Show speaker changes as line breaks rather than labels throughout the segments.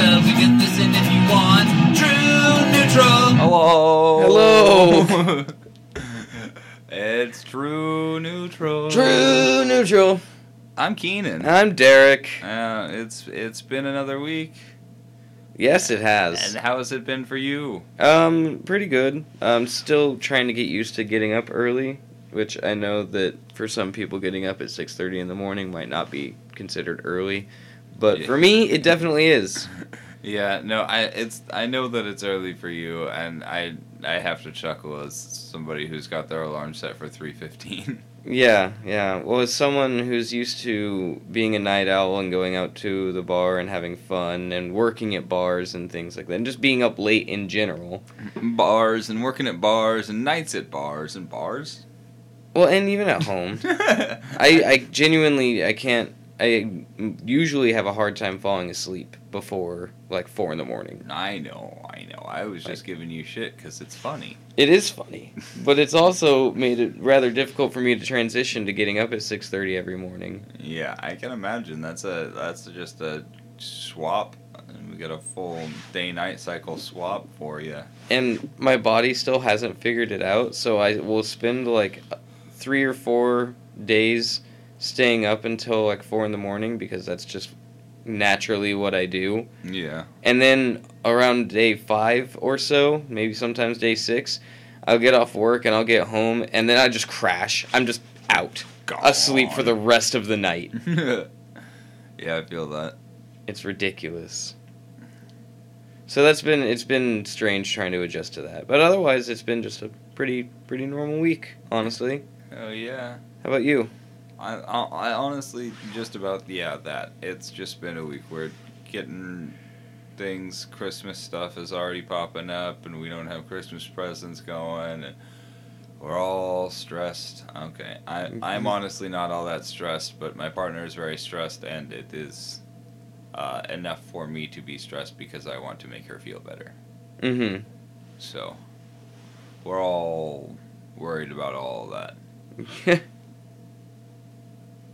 yourself. You can listen if you want. True neutral.
Hello.
Hello. it's True Neutral.
True neutral.
I'm Keenan.
I'm Derek.
Uh, it's it's been another week.
Yes, it has.
And how has it been for you?
Um, pretty good. I'm still trying to get used to getting up early, which I know that for some people getting up at 6:30 in the morning might not be considered early, but for me it definitely is.
Yeah, no, I it's I know that it's early for you, and I I have to chuckle as somebody who's got their alarm set for three fifteen.
Yeah, yeah. Well, as someone who's used to being a night owl and going out to the bar and having fun and working at bars and things like that, and just being up late in general.
bars and working at bars and nights at bars and bars.
Well, and even at home. I, I genuinely I can't I usually have a hard time falling asleep before like four in the morning.
I know, I know. I was just giving you shit because it's funny.
It is funny, but it's also made it rather difficult for me to transition to getting up at six thirty every morning.
Yeah, I can imagine. That's a that's just a swap. And we got a full day night cycle swap for you.
And my body still hasn't figured it out, so I will spend like three or four days staying up until like four in the morning because that's just naturally what I do.
Yeah.
And then around day five or so, maybe sometimes day six, I'll get off work and I'll get home and then I just crash. I'm just out, asleep for the rest of the night.
yeah, I feel that.
It's ridiculous. So that's been it's been strange trying to adjust to that, but otherwise it's been just a pretty pretty normal week, honestly.
Oh yeah.
How about you?
I, I, I honestly just about yeah that it's just been a week. We're getting things. Christmas stuff is already popping up, and we don't have Christmas presents going. And we're all stressed. Okay, I I'm honestly not all that stressed, but my partner is very stressed, and it is uh, enough for me to be stressed because I want to make her feel better.
Mm-hmm.
So we're all worried about all of that.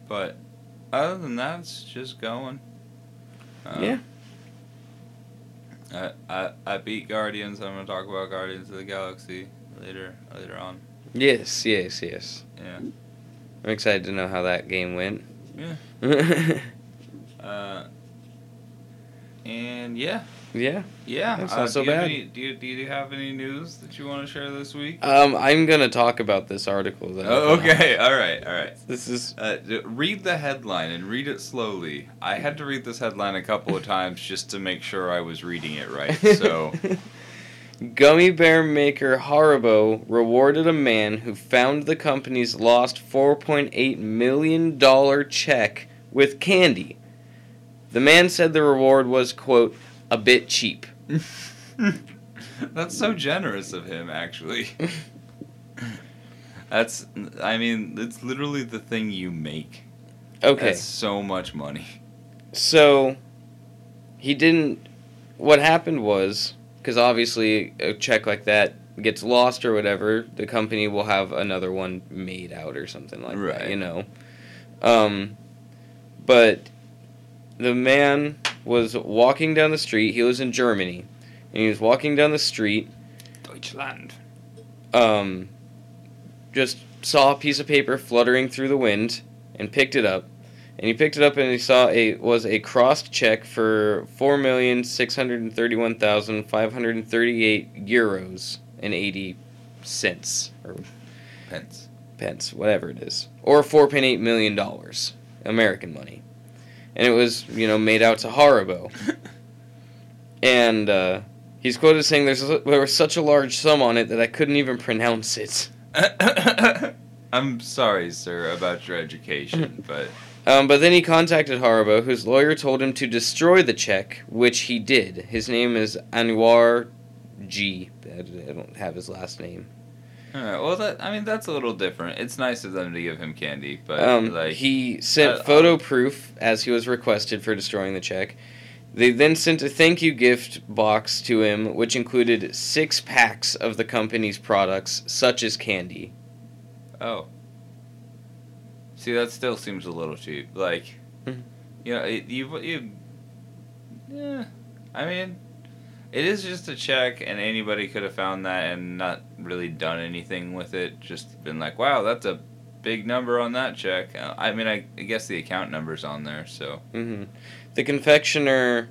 But other than that, it's just going. Um,
yeah.
I, I I beat Guardians. I'm gonna talk about Guardians of the Galaxy later later on.
Yes, yes, yes.
Yeah.
I'm excited to know how that game went.
Yeah. Uh. And yeah,
yeah.
yeah.
That's
uh,
not so
do you
bad.
any- do you do you have any news that you want to share this week?
Um, I'm gonna talk about this article. That
Oh, okay. All right. All right.
This is
Uh, read the headline and read it slowly. I had to read this headline a couple of times just to make sure I was reading it right. So,
Gummy bear maker Haribo rewarded a man who found the company's lost $4.8 million check with candy. The man said the reward was, quote, a bit cheap.
that's so generous of him, actually. That's, I mean, it's literally the thing you make.
Okay,
That's so much money.
so he didn't. What happened was, because obviously a check like that gets lost or whatever, the company will have another one made out or something like that,
Right.
you know? Um, but the man was walking down the street. He was in Germany, and he was walking down the street.
Deutschland.
Um, just saw a piece of paper fluttering through the wind, and picked it up. And he picked it up, and he saw a was a crossed check for four million six hundred thirty-one thousand five hundred thirty-eight euros and eighty cents or
Pence.
pence, whatever it is, or four point eight million dollars, American money, and it was you know made out to Haribo, and uh, he's quoted as saying there's a, there was such a large sum on it that I couldn't even pronounce it.
I'm sorry, sir, about your education, but
Um, but then he contacted Haribo, whose lawyer told him to destroy the check, which he did. His name is Anwar G. I don't have his last name.
Well, that I mean that's a little different. It's nice of them to give him candy, but
Um,
like
he sent
uh,
photo proof as he was requested for destroying the check. They then sent a thank you gift box to him, which included six packs of the company's products, such as candy.
oh, see that still seems a little cheap. Like,
Mhm.
you know, you you, yeah. I mean, it is just a check, and anybody could have found that and not really done anything with it. Just been like, wow, that's a big number on that check. Uh, I mean, I, I guess the account number's on there, so.
hmm The confectioner,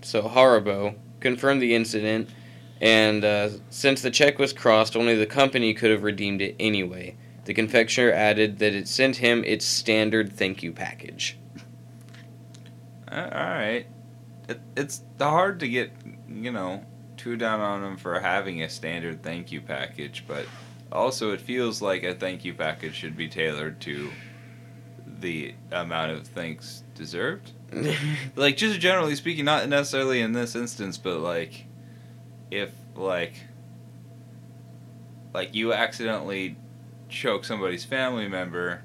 so Haribo, confirmed the incident, and uh, since the check was crossed, only the company could have redeemed it anyway. The confectioner added that it sent him its standard thank you package.
Uh, all right. It, it's hard to get, you know, too down on them for having a standard thank you package, but also it feels like a thank you package should be tailored to the amount of thanks deserved. Like just generally speaking, not necessarily in this instance, but like if like like you accidentally choke somebody's family member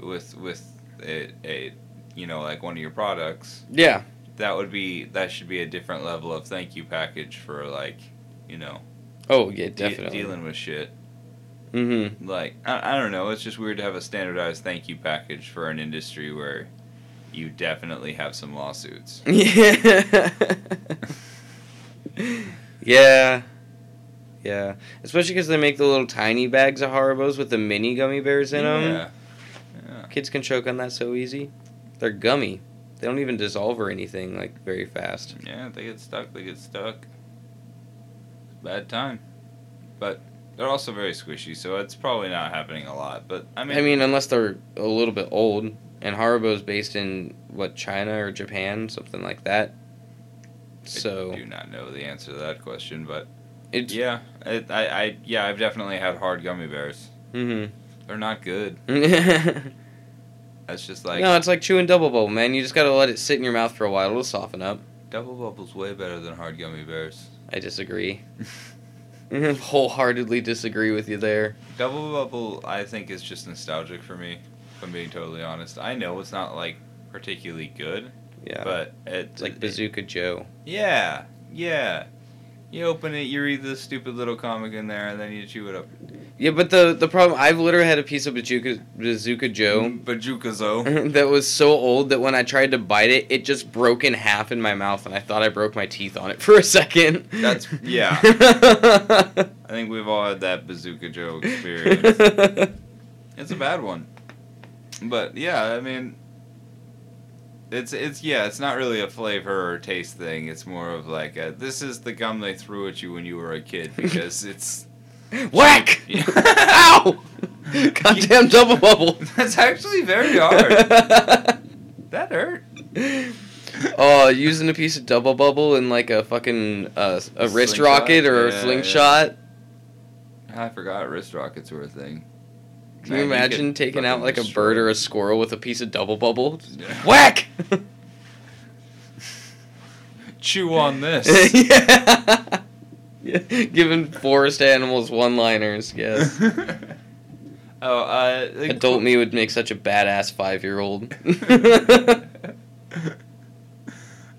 with with a, a you know like one of your products
yeah.
That would be that should be a different level of thank you package for like you know
Oh yeah,
de-
definitely.
dealing with shit
Mm-hmm.
like I, I don't know it's just weird to have a standardized thank you package for an industry where you definitely have some lawsuits
Yeah. yeah. Yeah. Especially because they make the little tiny bags of Haribos with the mini gummy bears in them.
yeah yeah
Kids can choke on that so easy. They're gummy. They don't even dissolve or anything like very fast.
yeah they get stuck they get stuck bad time but they're also very squishy so it's probably not happening a lot but i mean
I mean, unless they're a little bit old. And Haribo's based in what China or Japan, something like that. So
I do not know the answer to that question, but
it's
yeah, it, I, I, yeah, I've definitely had hard gummy bears.
hmm
They're not good. That's just like
no, it's like chewing double bubble, man. You just gotta let it sit in your mouth for a while. It'll soften up.
double bubble's way better than hard gummy bears.
I disagree. Wholeheartedly disagree with you there.
double bubble, I think, is just nostalgic for me. If I'm being totally honest, I know it's not like particularly good,
Yeah.
but it,
it's like Bazooka Joe.
Yeah, yeah. You open it, you read this stupid little comic in there, and then you chew it up.
Yeah, but the the problem I've literally had a piece of Bazooka Bazooka Joe mm,
Bajukazo.
that was so old that when I tried to bite it, it just broke in half in my mouth, and I thought I broke my teeth on it for a second.
That's- yeah. I think we've all had that Bazooka Joe experience. It's a bad one. But yeah, I mean it's it's yeah, it's not really a flavor or taste thing. It's more of like a, this is the gum they threw at you when you were a kid because it's
Whack!
Yeah.
Ow! Goddamn double bubble.
that's actually very hard. That hurt.
oh, using a piece of double bubble in like a fucking uh, a wrist
Slingshot?
rocket or a
Yeah,
slingshot.
I forgot wrist rockets were a thing.
Can you imagine
could
taking out like a
destroy
bird or a squirrel with a piece of double bubble?
Yeah.
Whack!
Chew on this.
yeah. Giving forest animals one-liners. Yes.
oh, uh,
Adult me would make such a badass five-year-old.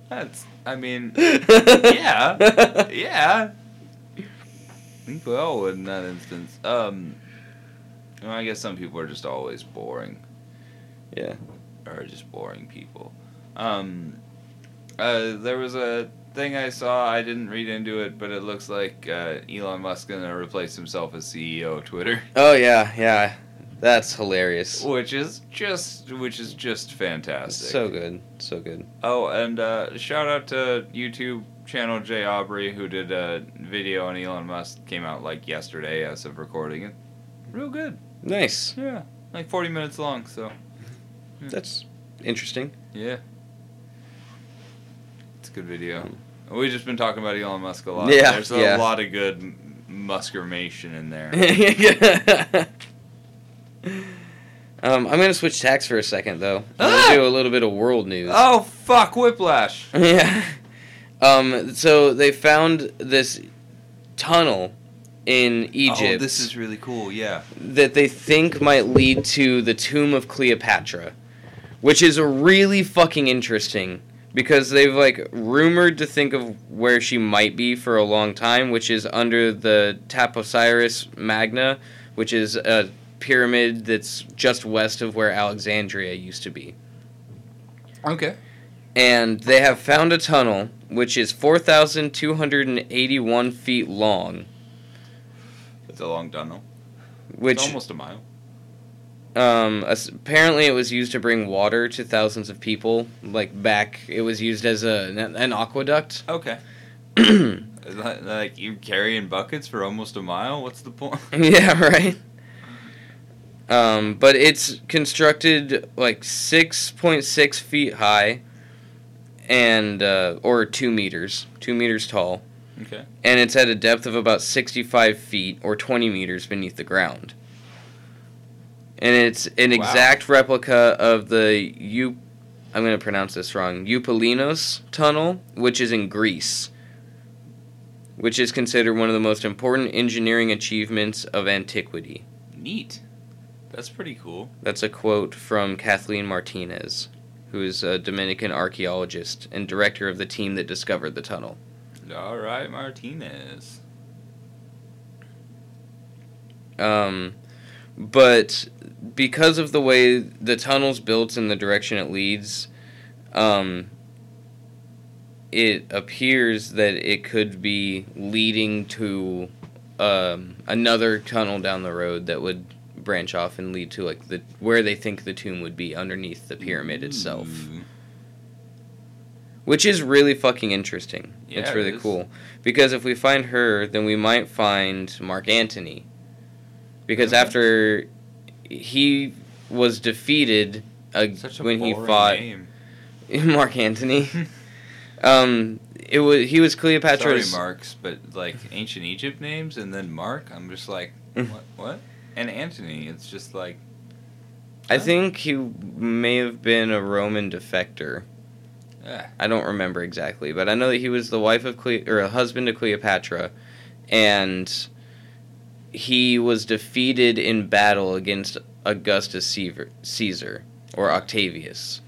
That's. I mean, yeah, yeah. I think we all would in that instance. Um, well, I guess some people are just always boring,
Yeah.
or just boring people. Um, uh, there was a thing I saw. I didn't read into it, but it looks like uh, Elon Musk gonna replace himself as CEO of Twitter,
Oh yeah, yeah. That's hilarious.
which is just, which is just fantastic.
So good, so good.
Oh, and uh, shout out to YouTube channel Jay Aubrey who did a video on Elon Musk. Came out like yesterday as of recording it. Real good.
Nice.
Yeah, like forty minutes long. So
That's interesting.
yeah, it's a good video. We've just been talking about Elon Musk a lot.
Yeah,
there's a
yeah.
lot of good muskermation in there.
um, I'm gonna switch tacks for a second though. I'm
Ah!
gonna do a little bit of world news.
oh fuck, Whiplash.
yeah. Um, so they found this tunnel in Egypt
Oh, this is really cool. Yeah.
that they think might lead to the tomb of Cleopatra, which is a really fucking interesting because they've like rumored to think of where she might be for a long time, which is under the Taposiris Magna, which is a pyramid that's just west of where Alexandria used to be.
Okay.
and they have found a tunnel which is 4,281 feet long,
It's a long tunnel.
which
it's almost a mile.
Um, apparently it was used to bring water to thousands of people. Like back, it was used as a, an, an aqueduct.
Okay. Like you're carrying buckets for almost a mile. What's the point? Yeah.
Right. Um, but it's constructed like 6.6 feet high and uh, or 2 meters, 2 meters tall.
Okay.
and it's at a depth of about 65 feet or 20 meters beneath the ground. And it's an
Wow.
exact replica of the U. I'm going to pronounce this wrong. Eupalinos Tunnel, which is in Greece, which is considered one of the most important engineering achievements of antiquity.
Neat. That's pretty cool.
That's a quote from Kathleen Martinez, who is a Dominican archaeologist and director of the team that discovered the tunnel.
All right, Martinez.
Um, but because of the way the tunnel's built and the direction it leads, um, it appears that it could be leading to um, another tunnel down the road that would branch off and lead to like the where they think the tomb would be underneath the pyramid itself, which is really fucking interesting.
Yeah,
it's really
is.
cool because if we find her, then we might find Mark Antony because after he was defeated uh, when he fought
name.
Mark Antony. um, it was he was Cleopatra's. Sorry.
Marks, but like ancient Egypt names and then Mark, I'm just like, what? What? And Antony, it's just like,
I
Huh?
think he may have been a Roman defector. I don't remember exactly, but I know that he was the wife of Cle- or a husband to Cleopatra, and he was defeated in battle against Augustus Caesar, Caesar or Octavius.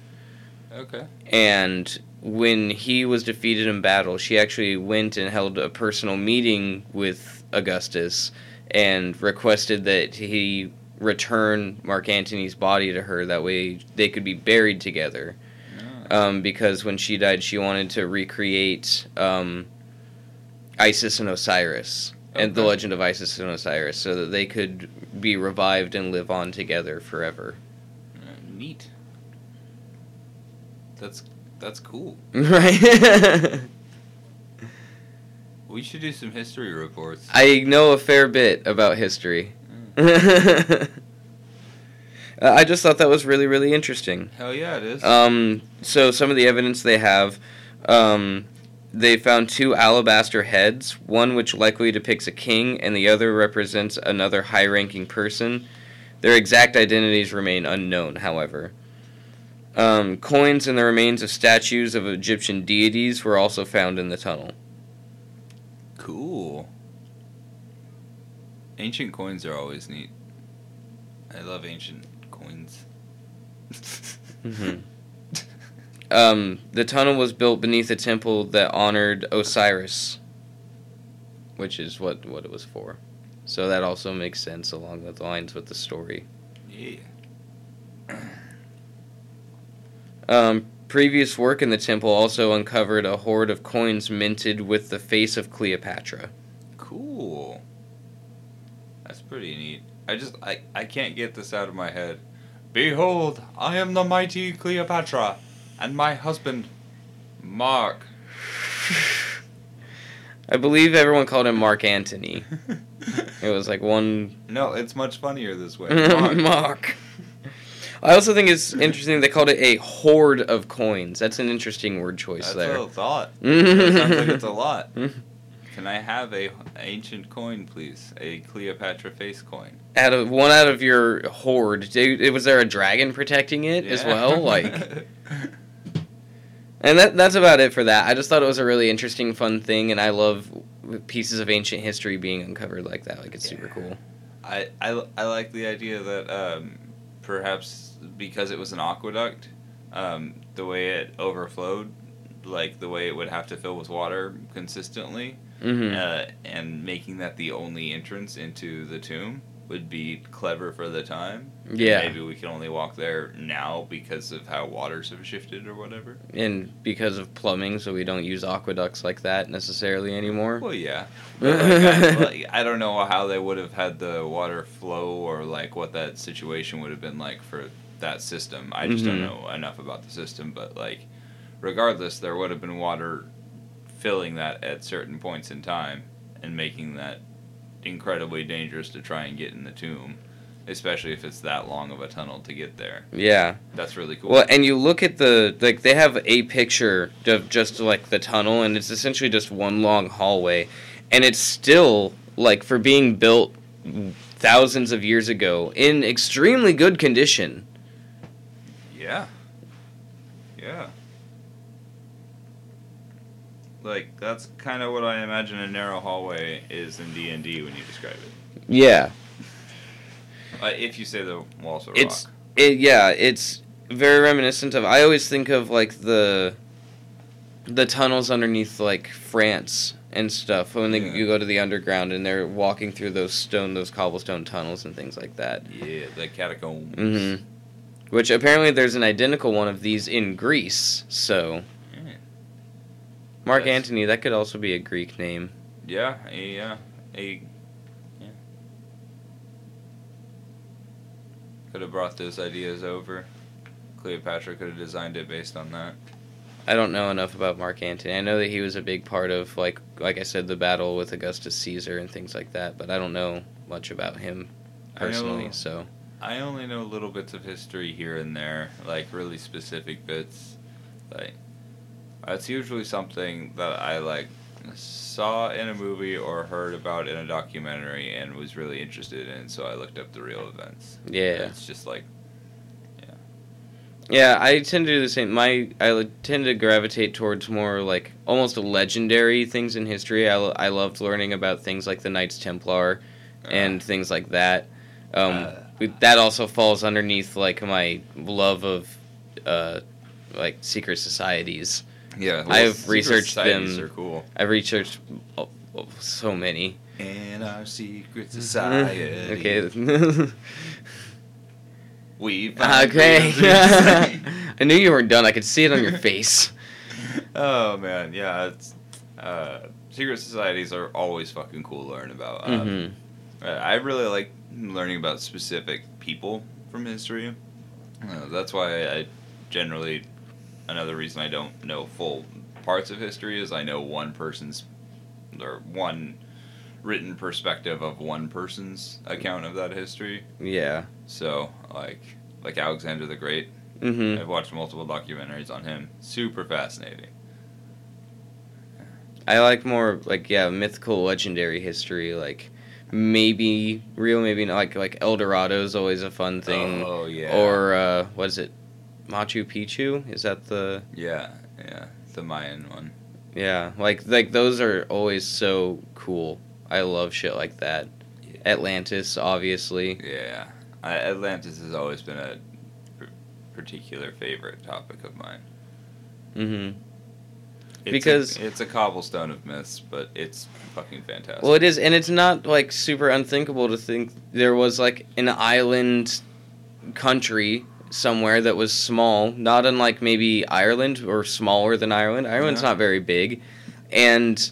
okay.
And when he was defeated in battle, she actually went and held a personal meeting with Augustus and requested that he return Mark Antony's body to her. That way they could be buried together. Um, because when she died, she wanted to recreate um, Isis and Osiris and the legend of Isis and Osiris so that they could be revived and live on together forever.
uh, neat. That's that's cool.
Right?
We should do some history reports.
I know a fair bit about history.
Mm.
Uh, I just thought that was really, really interesting.
Hell yeah, it is.
Um, so some of the evidence they have, um, they found two alabaster heads, one which likely depicts a king, and the other represents another high-ranking person. Their exact identities remain unknown, however. Um, coins and the remains of statues of Egyptian deities were also found in the tunnel.
cool. Ancient coins are always neat. I love ancient coins.
Mhm. Um, the tunnel was built beneath a temple that honored Osiris, which is what, what it was for. So that also makes sense along the lines with the story.
yeah.
Um, previous work in the temple also uncovered a hoard of coins minted with the face of Cleopatra.
Cool. That's pretty neat. I just I, I can't get this out of my head. Behold, I am the mighty Cleopatra, and my husband, Mark.
I believe everyone called him Mark Antony. It was like one
no, it's much funnier this way. Mark.
Mark. I also think it's interesting they called it a hoard of coins. That's an interesting word choice
That's
there.
a thought. That sounds like it's a lot. Can I have a ancient coin, please? A Cleopatra face coin.
out of one out of your hoard, Dude, was there a dragon protecting it as well? Like, and that that's about it for that. I just thought it was a really interesting, fun thing, and I love pieces of ancient history being uncovered like that. Like, it's super cool.
I, I, I like the idea that um, perhaps because it was an aqueduct, um, the way it overflowed, like the way it would have to fill with water consistently,
hmm
uh, and making that the only entrance into the tomb would be clever for the time. And
Yeah.
Maybe we can only walk there now because of how waters have shifted or whatever.
and because of plumbing, so we don't use aqueducts like that necessarily anymore.
Well, yeah. Like, I, like, I don't know how they would have had the water flow or like what that situation would have been like for that system. I just don't
Mhm.
know enough about the system, but like, regardless, there would have been water filling that at certain points in time and making that incredibly dangerous to try and get in the tomb, especially if it's that long of a tunnel to get there.
Yeah.
That's really cool.
Well, and you look at the like they have a picture of just like the tunnel, and it's essentially just one long hallway, and it's still like for being built thousands of years ago in extremely good condition.
Yeah. Yeah. Like that's kind of what I imagine a narrow hallway is in D and D when you describe it.
Yeah,
Uh, if you say the walls are
It's-
rock.
it yeah it's very reminiscent of. I always think of like the the tunnels underneath like France and stuff when they,
Yeah.
you go to the underground and they're walking through those stone those cobblestone tunnels and things like that.
Yeah, the catacombs.
hmm Which apparently there's an identical one of these in Greece. So
Yeah.
Mark. Antony, that could also be a Greek name.
Yeah, a uh, a yeah. Could have brought those ideas over. Cleopatra could have designed it based on that.
I don't know enough about Mark Antony. I know that he was a big part of like like I said the battle with Augustus Caesar and things like that, but I don't know much about him
I know-
personally. So
I only know little bits of history here and there, like really specific bits. Like that's usually something that I like saw in a movie or heard about in a documentary and was really interested in, so I looked up the real events.
yeah.
It's just like
Yeah, Yeah, I tend to do the same. My I tend to gravitate towards more like almost legendary things in history. I, I loved learning about things like the Knights Templar and things like that. Um,
Uh.
that also falls underneath like my love of uh, like secret societies.
Yeah,
I've researched them.
Are cool.
I've researched oh, oh, so many.
In our secret
okay.
we found
okay. I knew you weren't done. I could see it on your face.
oh man, yeah, it's uh, secret societies are always fucking cool to learn about. Um,
hmm
I I really like learning about specific people from history. Uh, that's why I generally another reason I don't know full parts of history is I know one person's or one written perspective of one person's account of that history.
Yeah.
So like like Alexander the Great,
hmm
I've watched multiple documentaries on him. Super fascinating.
I like more like yeah, mythical, legendary history. Like maybe real, maybe not. Like like El Dorado is always a fun thing.
Oh yeah.
Or uh, what is it? Machu Picchu? Is that the
yeah, yeah, the Mayan one.
yeah? Like like those are always so cool. I love shit like that.
Yeah.
Atlantis, obviously.
Yeah, I, Atlantis has always been a particular favorite topic of mine.
hmm
It's
Because-
a, it's a cobblestone of myths, but it's fucking fantastic.
Well, it is, and it's not like super unthinkable to think there was like an island country somewhere that was small, not unlike maybe Ireland or smaller than Ireland. Ireland's
Yeah.
not very big, and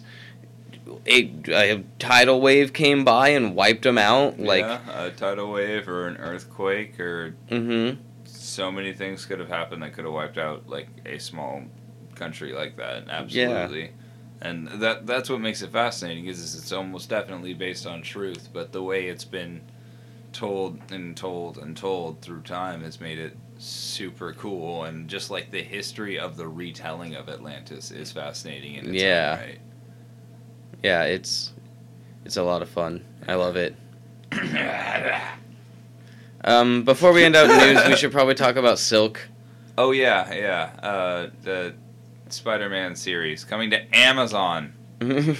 a, a tidal wave came by and wiped them out. Like,
yeah, a tidal wave or an earthquake or
hmm
so many things could have happened that could have wiped out like a small country like that. Absolutely. And that that's what makes it fascinating is it's almost definitely based on truth, but the way it's been told and told and told through time has made it super cool and just like the history of the retelling of Atlantis is fascinating and
Yeah.
right.
yeah, it's it's a lot of fun. I love it. Um, before we end out news, we should probably talk about Silk.
Oh yeah, yeah. Uh, the Spider-Man series coming to Amazon.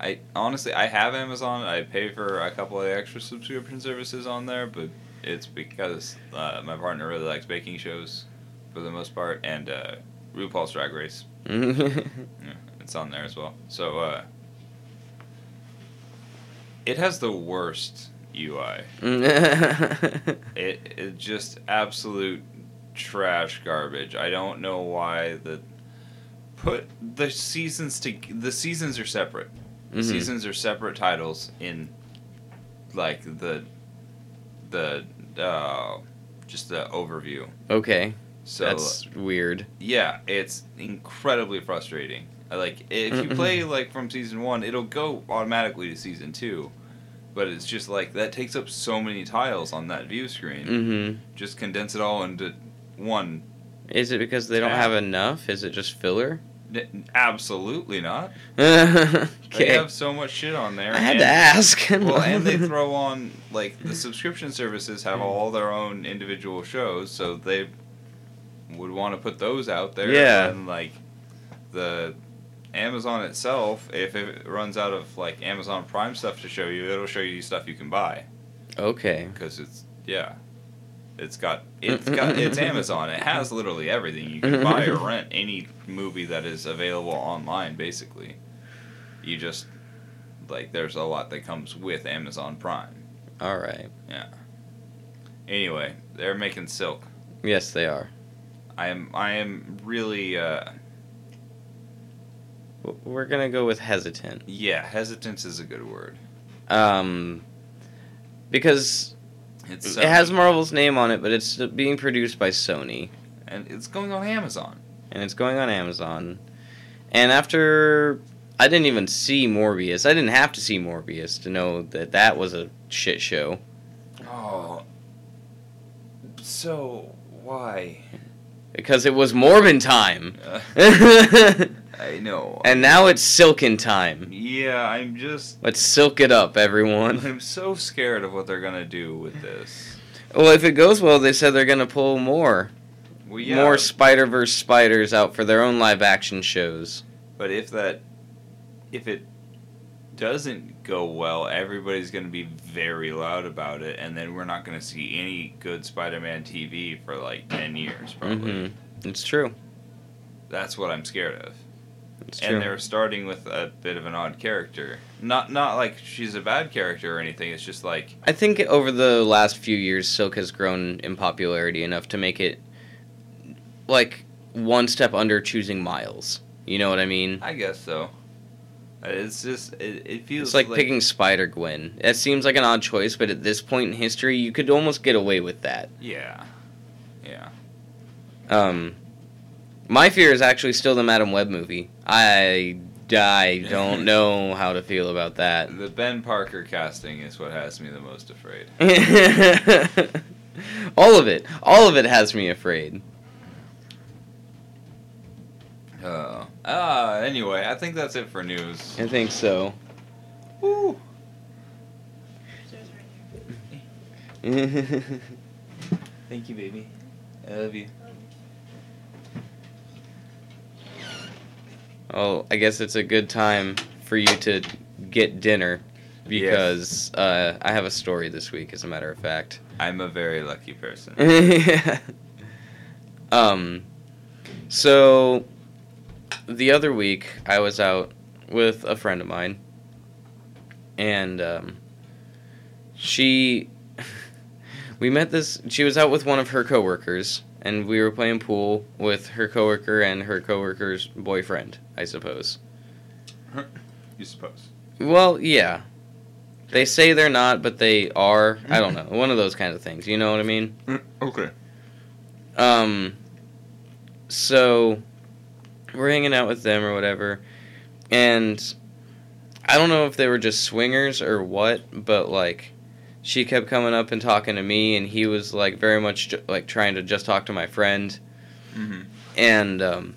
I honestly I have Amazon. I pay for a couple of extra subscription services on there, but it's because uh, my partner really likes baking shows for the most part, and uh, RuPaul's Drag Race. Yeah, it's on there as well. So uh, it has the worst UI. It it just absolute trash garbage. I don't know why the put the seasons to the seasons are separate.
Mhm.
Seasons are separate titles in like the the uh just the overview.
okay,
So
that's weird.
yeah, it's incredibly frustrating. Like if you play like from season 1, it'll go automatically to season 2. But it's just like that takes up so many tiles on that view screen.
hmm
Just condense it all into one
Is it because they don't have enough? Is it just filler?
N- Absolutely not. They have so much shit on there.
I had
and,
to ask.
well, and they throw on like the subscription services have all their own individual shows, so they would want to put those out there.
Yeah.
And like the Amazon itself, if it runs out of like Amazon Prime stuff to show you, it'll show you stuff you can buy
okay.
because it's yeah. It's got it's got it's Amazon. It has literally everything. You can buy or rent any movie that is available online basically. You just like there's a lot that comes with Amazon Prime.
All right. Yeah.
Anyway, they're making Silk.
Yes, they are.
I am I am really uh
We're gonna go with hesitant.
yeah, hesitance is a good word.
Um, because
It's
it has Marvel's name on it, but it's being produced by Sony,
and it's going on Amazon.
and it's going on Amazon. And after I didn't even see Morbius, I didn't have to see Morbius to know that that was a shit show.
Oh. So why?
Because it was Morbin time.
Uh, I know.
And now it's Silken time.
Yeah, I'm just
Let's silk it up, everyone.
I'm so scared of what they're gonna do with this.
Well, if it goes well, they said they're gonna pull more,
Well, yeah,
more Spider Verse spiders out for their own live action shows.
but if that, if it doesn't go well, everybody's gonna be very loud about it, and then we're not gonna see any good Spider-Man TV for like ten years, probably.
hmm It's true.
That's what I'm scared of. And they're starting with a bit of an odd character. Not not like she's a bad character or anything. It's just like
I think over the last few years, Silk has grown in popularity enough to make it like one step under choosing Miles. You know what I mean?
I guess so. It's just it, it feels
It's like, picking Spider Gwen. It seems like an odd choice, but at this point in history, you could almost get away with that.
Yeah, yeah.
Um, my fear is actually still the Madame Web movie. I I don't know how to feel about that.
The Ben Parker casting is what has me the most afraid.
all of it, all of it has me afraid.
Uh, ah, anyway, I think that's it for news.
I think so.
Woo. Thank you, baby. I love you.
Oh, I guess it's a good time for you to get dinner because uh, I have a story this week, as a matter of fact.
I'm a very lucky person.
um, so the other week I was out with a friend of mine, and um, she, we met this. She was out with one of her coworkers, and we were playing pool with her coworker and her coworker's boyfriend, I suppose.
You suppose?
Well, yeah. They say they're not, but they are. I don't know. One of those kind of things. You know what I mean?
Okay.
Um, so we're hanging out with them or whatever, and I don't know if they were just swingers or what, but like she kept coming up and talking to me, and he was like very much ju- like trying to just talk to my friend,
Mm-hmm.
and um,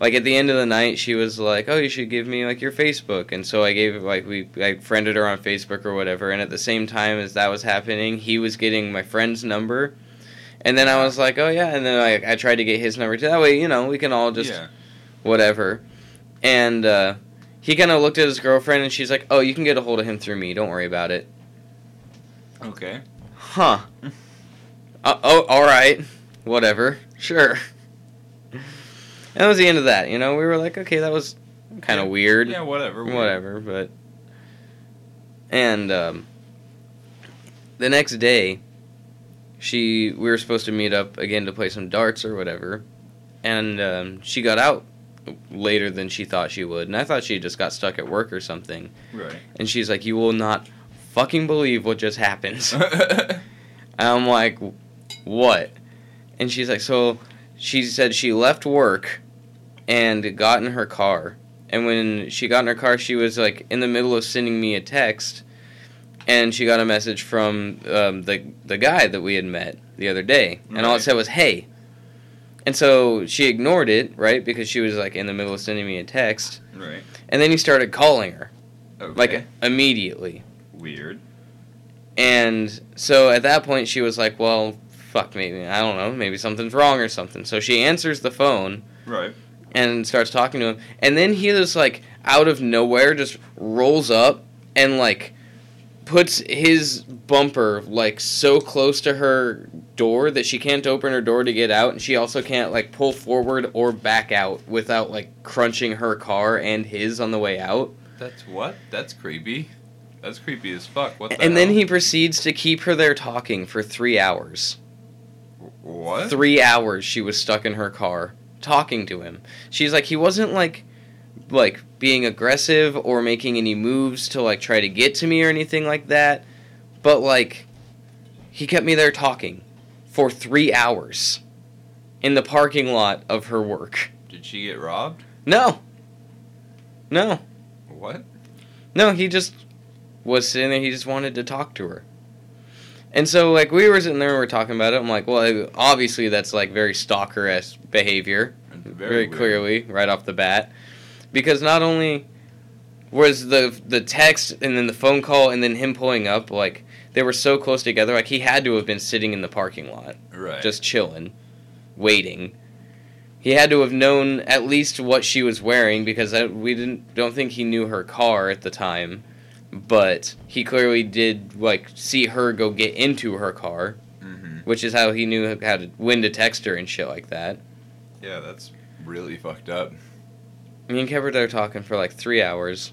like at the end of the night, she was like, "Oh, you should give me like your Facebook," and so I gave it like we I friended her on Facebook or whatever, and at the same time as that was happening, he was getting my friend's number. And then I was like, oh yeah, and then I, I tried to get his number too. That way, you know, we can all just
yeah.
whatever. And uh, he kind of looked at his girlfriend, and she's like, "Oh, you can get a hold of him through me. Don't worry about it."
Okay.
Huh? uh, oh, all right. Whatever. Sure. That was the end of that. You know, we were like, okay, that was kind of
Yeah.
weird.
Yeah, whatever. weird.
Whatever, but and um, the next day, she we were supposed to meet up again to play some darts or whatever, and um, she got out later than she thought she would, and I thought she just got stuck at work or something.
Right.
And she's like, "You will not fucking believe what just happened." I'm like, what? And she's like, so she said she left work and got in her car. And when she got in her car, she was like in the middle of sending me a text, and she got a message from um, the the guy that we had met the other day, and all it said was "Hey." And so she ignored it, right? Because she was like in the middle of sending me a text,
right.
and then he started calling her
Okay.
like immediately.
Weird.
And so at that point, she was like, well, fuck, maybe, I don't know, maybe something's wrong or something. So she answers the phone
Right.
and starts talking to him. And then he just, like, out of nowhere, just rolls up and, like, puts his bumper, like, so close to her door that she can't open her door to get out. And she also can't, like, pull forward or back out without, like, crunching her car and his on the way out.
That's what? That's creepy. That's creepy as fuck. What the
And then he proceeds to keep her there talking for three hours.
What?
Three hours she was stuck in her car talking to him. She's like, he wasn't like, like being aggressive or making any moves to like try to get to me or anything like that. But like, he kept me there talking for three hours in the parking lot of her work.
Did she get robbed?
No. No.
What?
No, he just was sitting there. He just wanted to talk to her. And so, like, we were sitting there and we are talking about it. I'm like, well, obviously that's like very stalker esque behavior, very,
weird.
clearly, right off the bat. Because not only was the the text and then the phone call and then him pulling up, like, they were so close together. Like, he had to have been sitting in the parking lot,
Right.
just chilling, waiting. He had to have known at least what she was wearing because I, we didn't don't think he knew her car at the time, but he clearly did like see her go get into her car,
hmm
which is how he knew how to when to text her and shit like that.
Yeah, that's really fucked up.
Me and Kevin are talking for like three hours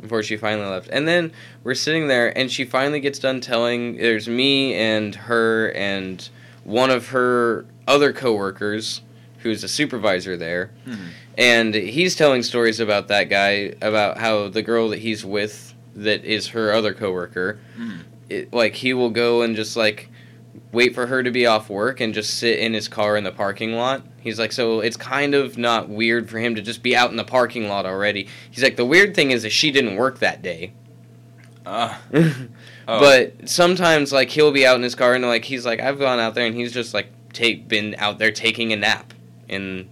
before she finally left. And then we're sitting there, and she finally gets done telling. There's me and her and one of her other coworkers, who's a supervisor there,
Mhm.
and he's telling stories about that guy, about how the girl that he's with, that is her other coworker,
Mhm.
it, like he will go and just like wait for her to be off work and just sit in his car in the parking lot. He's like, so it's kind of not weird for him to just be out in the parking lot already. He's like, the weird thing is that she didn't work that day.
Ah. Oh.
But sometimes like he'll be out in his car and like he's like, I've gone out there and he's just like take been out there taking a nap in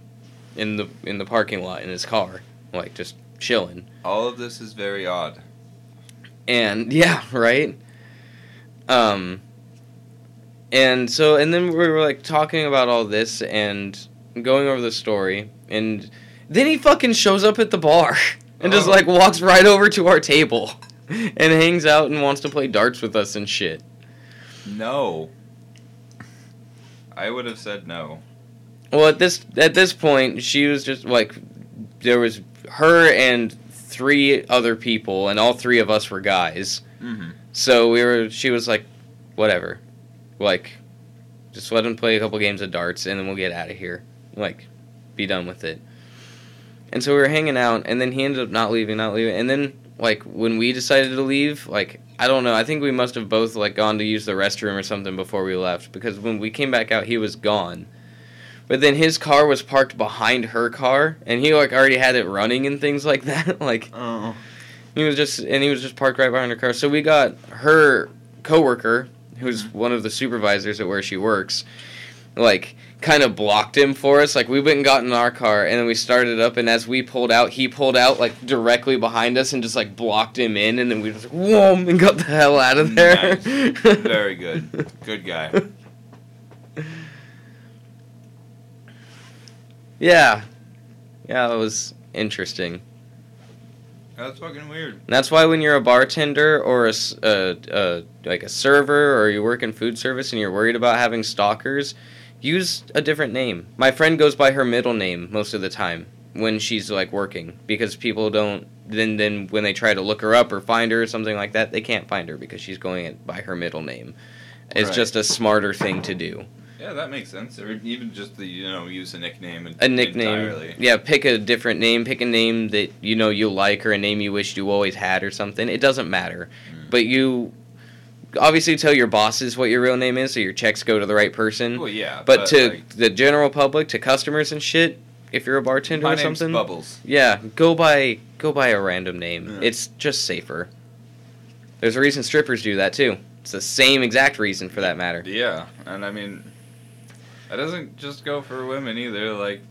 in the in the parking lot in his car, like just chilling.
all of this is very odd.
And yeah right um and so and then we were like talking about all this and going over the story and then he fucking shows up at the bar and just
Oh.
like walks right over to our table and hangs out and wants to play darts with us and shit
No. I would have said no.
well at this at this point she was just like there was her and three other people and all three of us were guys
Mm-hmm.
So we were. She was like, whatever, like, just let him play a couple games of darts and then we'll get out of here. Like, be done with it. And so we were hanging out, and then he ended up not leaving, not leaving. And then like when we decided to leave, like I don't know. I think we must have both like gone to use the restroom or something before we left because when we came back out, he was gone. But then his car was parked behind her car, and he like already had it running and things like that. like
Oh.
he was just and he was just parked right behind her car. So we got her coworker, who's mm-hmm. one of the supervisors at where she works, like kind of blocked him for us. Like we went and got in our car and then we started up and as we pulled out, he pulled out like directly behind us and just like blocked him in and then we just like whoa and got the hell out of there.
Nice. Very good. Good guy.
Yeah. Yeah, it was interesting.
That's fucking weird.
And that's why when you're a bartender or a, s- a- a- like a server or you work in food service and you're worried about having stalkers, use a different name. My friend goes by her middle name most of the time when she's like working because people don't then then when they try to look her up or find her or something like that, they can't find her because she's going it by her middle name. It's
Right.
just a smarter thing to do.
Yeah, that makes sense. Or even just the you know use a nickname.
A nickname.
Entirely.
Yeah, pick a different name, pick a name that you know you like or a name you wish you always had or something. It doesn't matter.
Mm.
But you obviously tell your bosses what your real name is so your checks go to the right person.
Well, yeah.
but, to
like,
the general public, to customers and shit, if you're a bartender or something,
Bubbles.
yeah, go by go by a random name.
Yeah.
It's just safer. There's a reason strippers do that too. It's the same exact reason for that matter.
Yeah, and I mean, that doesn't just go for women either. Like,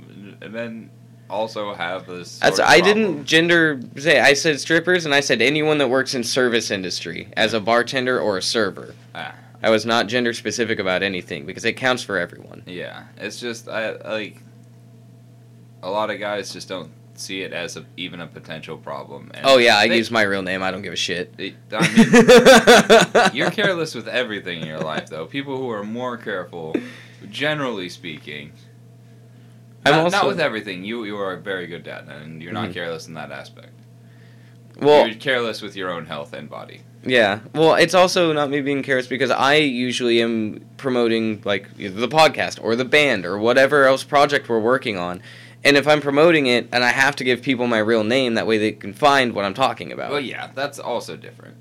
men also have this.
That's I
problem.
didn't gender say I said strippers and I said anyone that works in service industry as a bartender or a server.
Ah.
I was not gender specific about anything because it counts for everyone.
Yeah, it's just I like. A lot of guys just don't see it as a, even a potential problem. And
Oh yeah, I use my real name. I don't give a shit.
they- I mean, you're careless with everything in your life, though. People who are more careful, generally speaking. Not,
also
not with everything. You you are a very good dad, and you're not
Mhm.
careless in that aspect.
well,
you're careless with your own health and body.
Yeah. Well, it's also not me being careless because I usually am promoting like the podcast or the band or whatever else project we're working on. And if I'm promoting it and I have to give people my real name, that way they can find what I'm talking about.
Well, yeah, that's also different.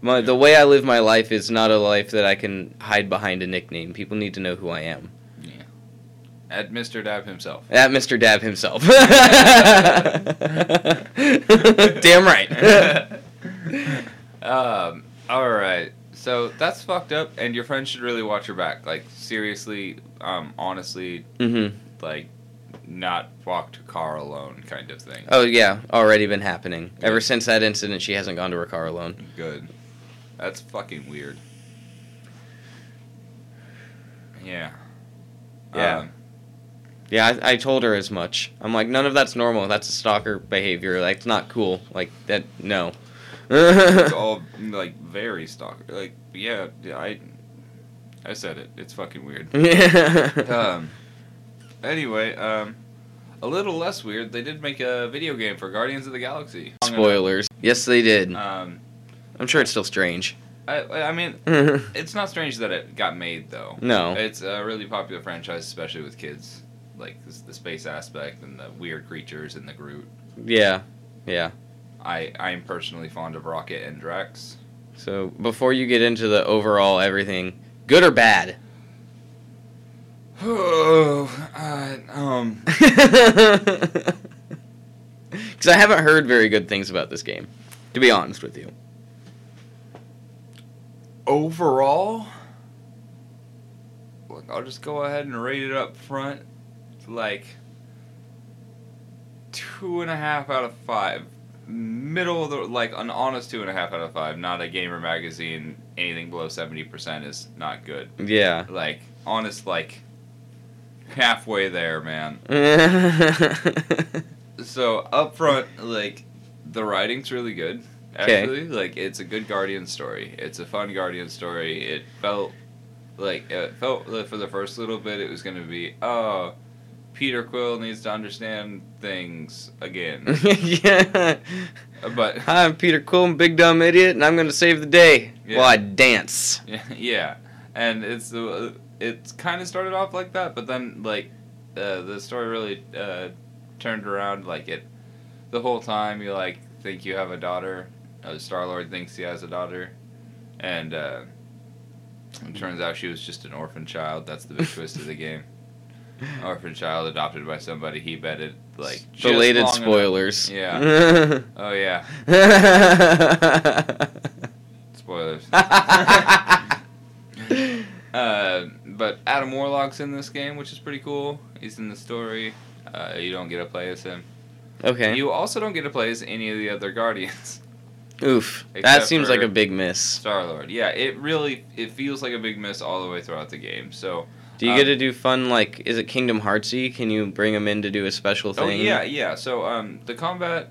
My, the way I live my life is not a life that I can hide behind a nickname. People need to know who I am.
At Mr. Dab himself.
At Mr. Dab himself. Damn right.
um, all right. So that's fucked up, and your friend should really watch your back. Like seriously, um, honestly,
hmm
like not walk to car alone, kind of thing.
Oh yeah, already been happening. Ever since that incident, she hasn't gone to her car alone.
Good. That's fucking weird. Yeah.
Yeah.
Um,
Yeah, I, I told her as much. I'm like, none of that's normal. That's a stalker behavior. Like, it's not cool. Like that. No.
it's all like very stalker. Like yeah, yeah, I, I said it. It's fucking weird. Um. Anyway, um, a little less weird. They did make a video game for Guardians of the Galaxy.
Spoilers. Yes, they did.
Um,
I'm sure it's still strange.
I, I mean, it's not strange that it got made though. No, it's a really popular franchise, especially with kids. Like this, the space aspect and the weird creatures and the Groot.
Yeah. Yeah.
I I am personally fond of Rocket and Drax.
So before you get into the overall everything, good or bad?
Oh, uh, um,
Because I haven't heard very good things about this game, to be honest with you.
Overall, look, I'll just go ahead and rate it up front, like two and a half out of five. Middle of the like an honest two and a half out of five. Not a gamer magazine. Anything below seventy percent is not good.
Yeah.
Like honest, like halfway there, man. So up front, like the writing's really good. Actually, like it's a good Guardian story. It's a fun Guardian story. It felt like it felt like for the first little bit it was gonna be oh, Peter Quill needs to understand things again.
yeah.
but
Hi, I'm Peter Quill, I'm big dumb idiot, and I'm gonna save the day
Yeah.
while I dance.
yeah, and it's uh, it's kind of started off like that, but then like uh, the story really uh, turned around. Like it, the whole time you like think you have a daughter. Uh, Star Lord thinks he has a daughter, and uh, it turns out she was just an orphan child. That's the big twist of the game. Orphan child adopted by somebody he betted like
Belated
long enough-
spoilers.
Yeah. Oh yeah, spoilers. Uh, but Adam Warlock's in this game, which is pretty cool. He's in the story. Uh, you don't get to play as him.
okay.
You also don't get to play as any of the other Guardians.
Oof. That seems like a big miss.
Star Lord. Yeah, it really it feels like a big miss all the way throughout the game. So
Do you
um,
get to do fun like is it Kingdom Heartsy? Can you bring them in to do a special thing?
Oh yeah, yeah. So um, the combat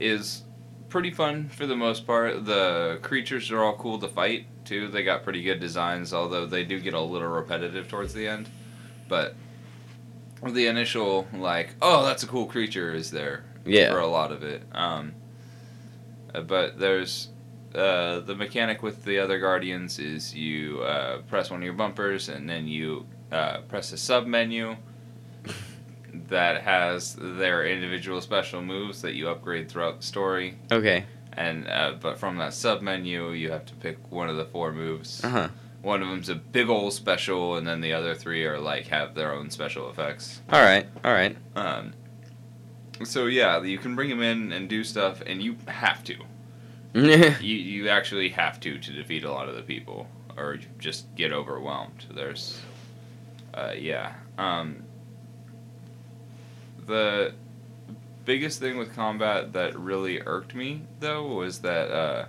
is pretty fun for the most part. The creatures are all cool to fight too. They got pretty good designs, although they do get a little repetitive towards the end. But the initial like, oh, that's a cool creature is there
Yeah.
for a lot of it. Um, but there's uh, the mechanic with the other guardians is you uh, press one of your bumpers and then you uh, press a sub menu that has their individual special moves that you upgrade throughout the story.
Okay.
And uh, but from that sub menu, you have to pick one of the four moves.
Uh huh.
One of them's a big old special, and then the other three are like have their own special effects.
All right. All right.
Um, so yeah, you can bring them in and do stuff, and you have to. You you actually have to to defeat a lot of the people, or just get overwhelmed. There's, uh, yeah. Um, the biggest thing with combat that really irked me though was that uh,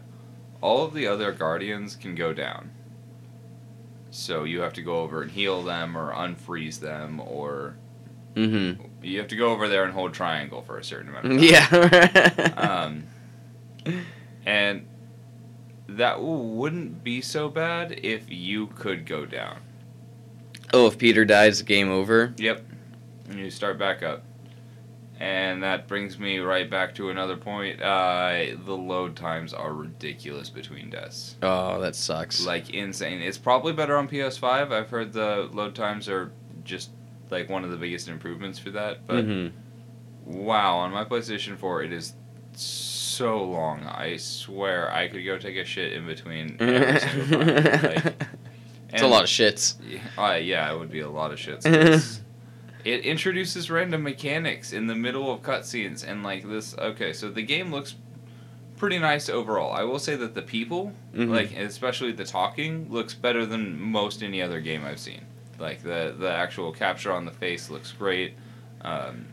all of the other guardians can go down. So you have to go over and heal them or unfreeze them or
Mm-hmm.
you have to go over there and hold triangle for a certain amount of time.
Yeah.
Um, and that wouldn't be so bad if you could go down.
oh, if Peter dies, game over.
Yep. And you start back up. And that brings me right back to another point. Uh, the load times are ridiculous between deaths.
Oh, that sucks.
Like, insane. It's probably better on PS5. I've heard the load times are just, like, one of the biggest improvements for that. But
mm-hmm.
Wow, on my PlayStation 4, it is so long. I swear I could go take a shit in between. Like,
it's a lot of shits.
Uh, yeah, it would be a lot of shits. It introduces random mechanics in the middle of cutscenes, and like this. Okay, so the game looks pretty nice overall. I will say that the people,
Mhm.
like especially the talking, looks better than most any other game I've seen. Like the the actual capture on the face looks great. Um,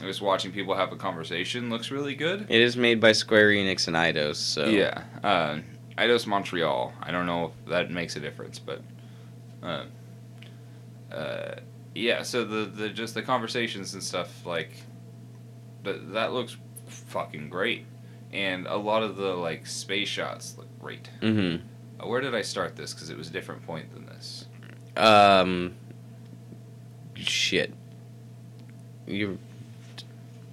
just watching people have a conversation looks really good.
It is made by Square Enix and Eidos, so
Yeah, uh, Eidos Montreal. I don't know if that makes a difference, but uh, uh, yeah. So the, the just the conversations and stuff like that that looks fucking great, and a lot of the like space shots look great.
Mm-hmm.
Uh, where did I start this? Because it was a different point than this.
Um. Shit. You're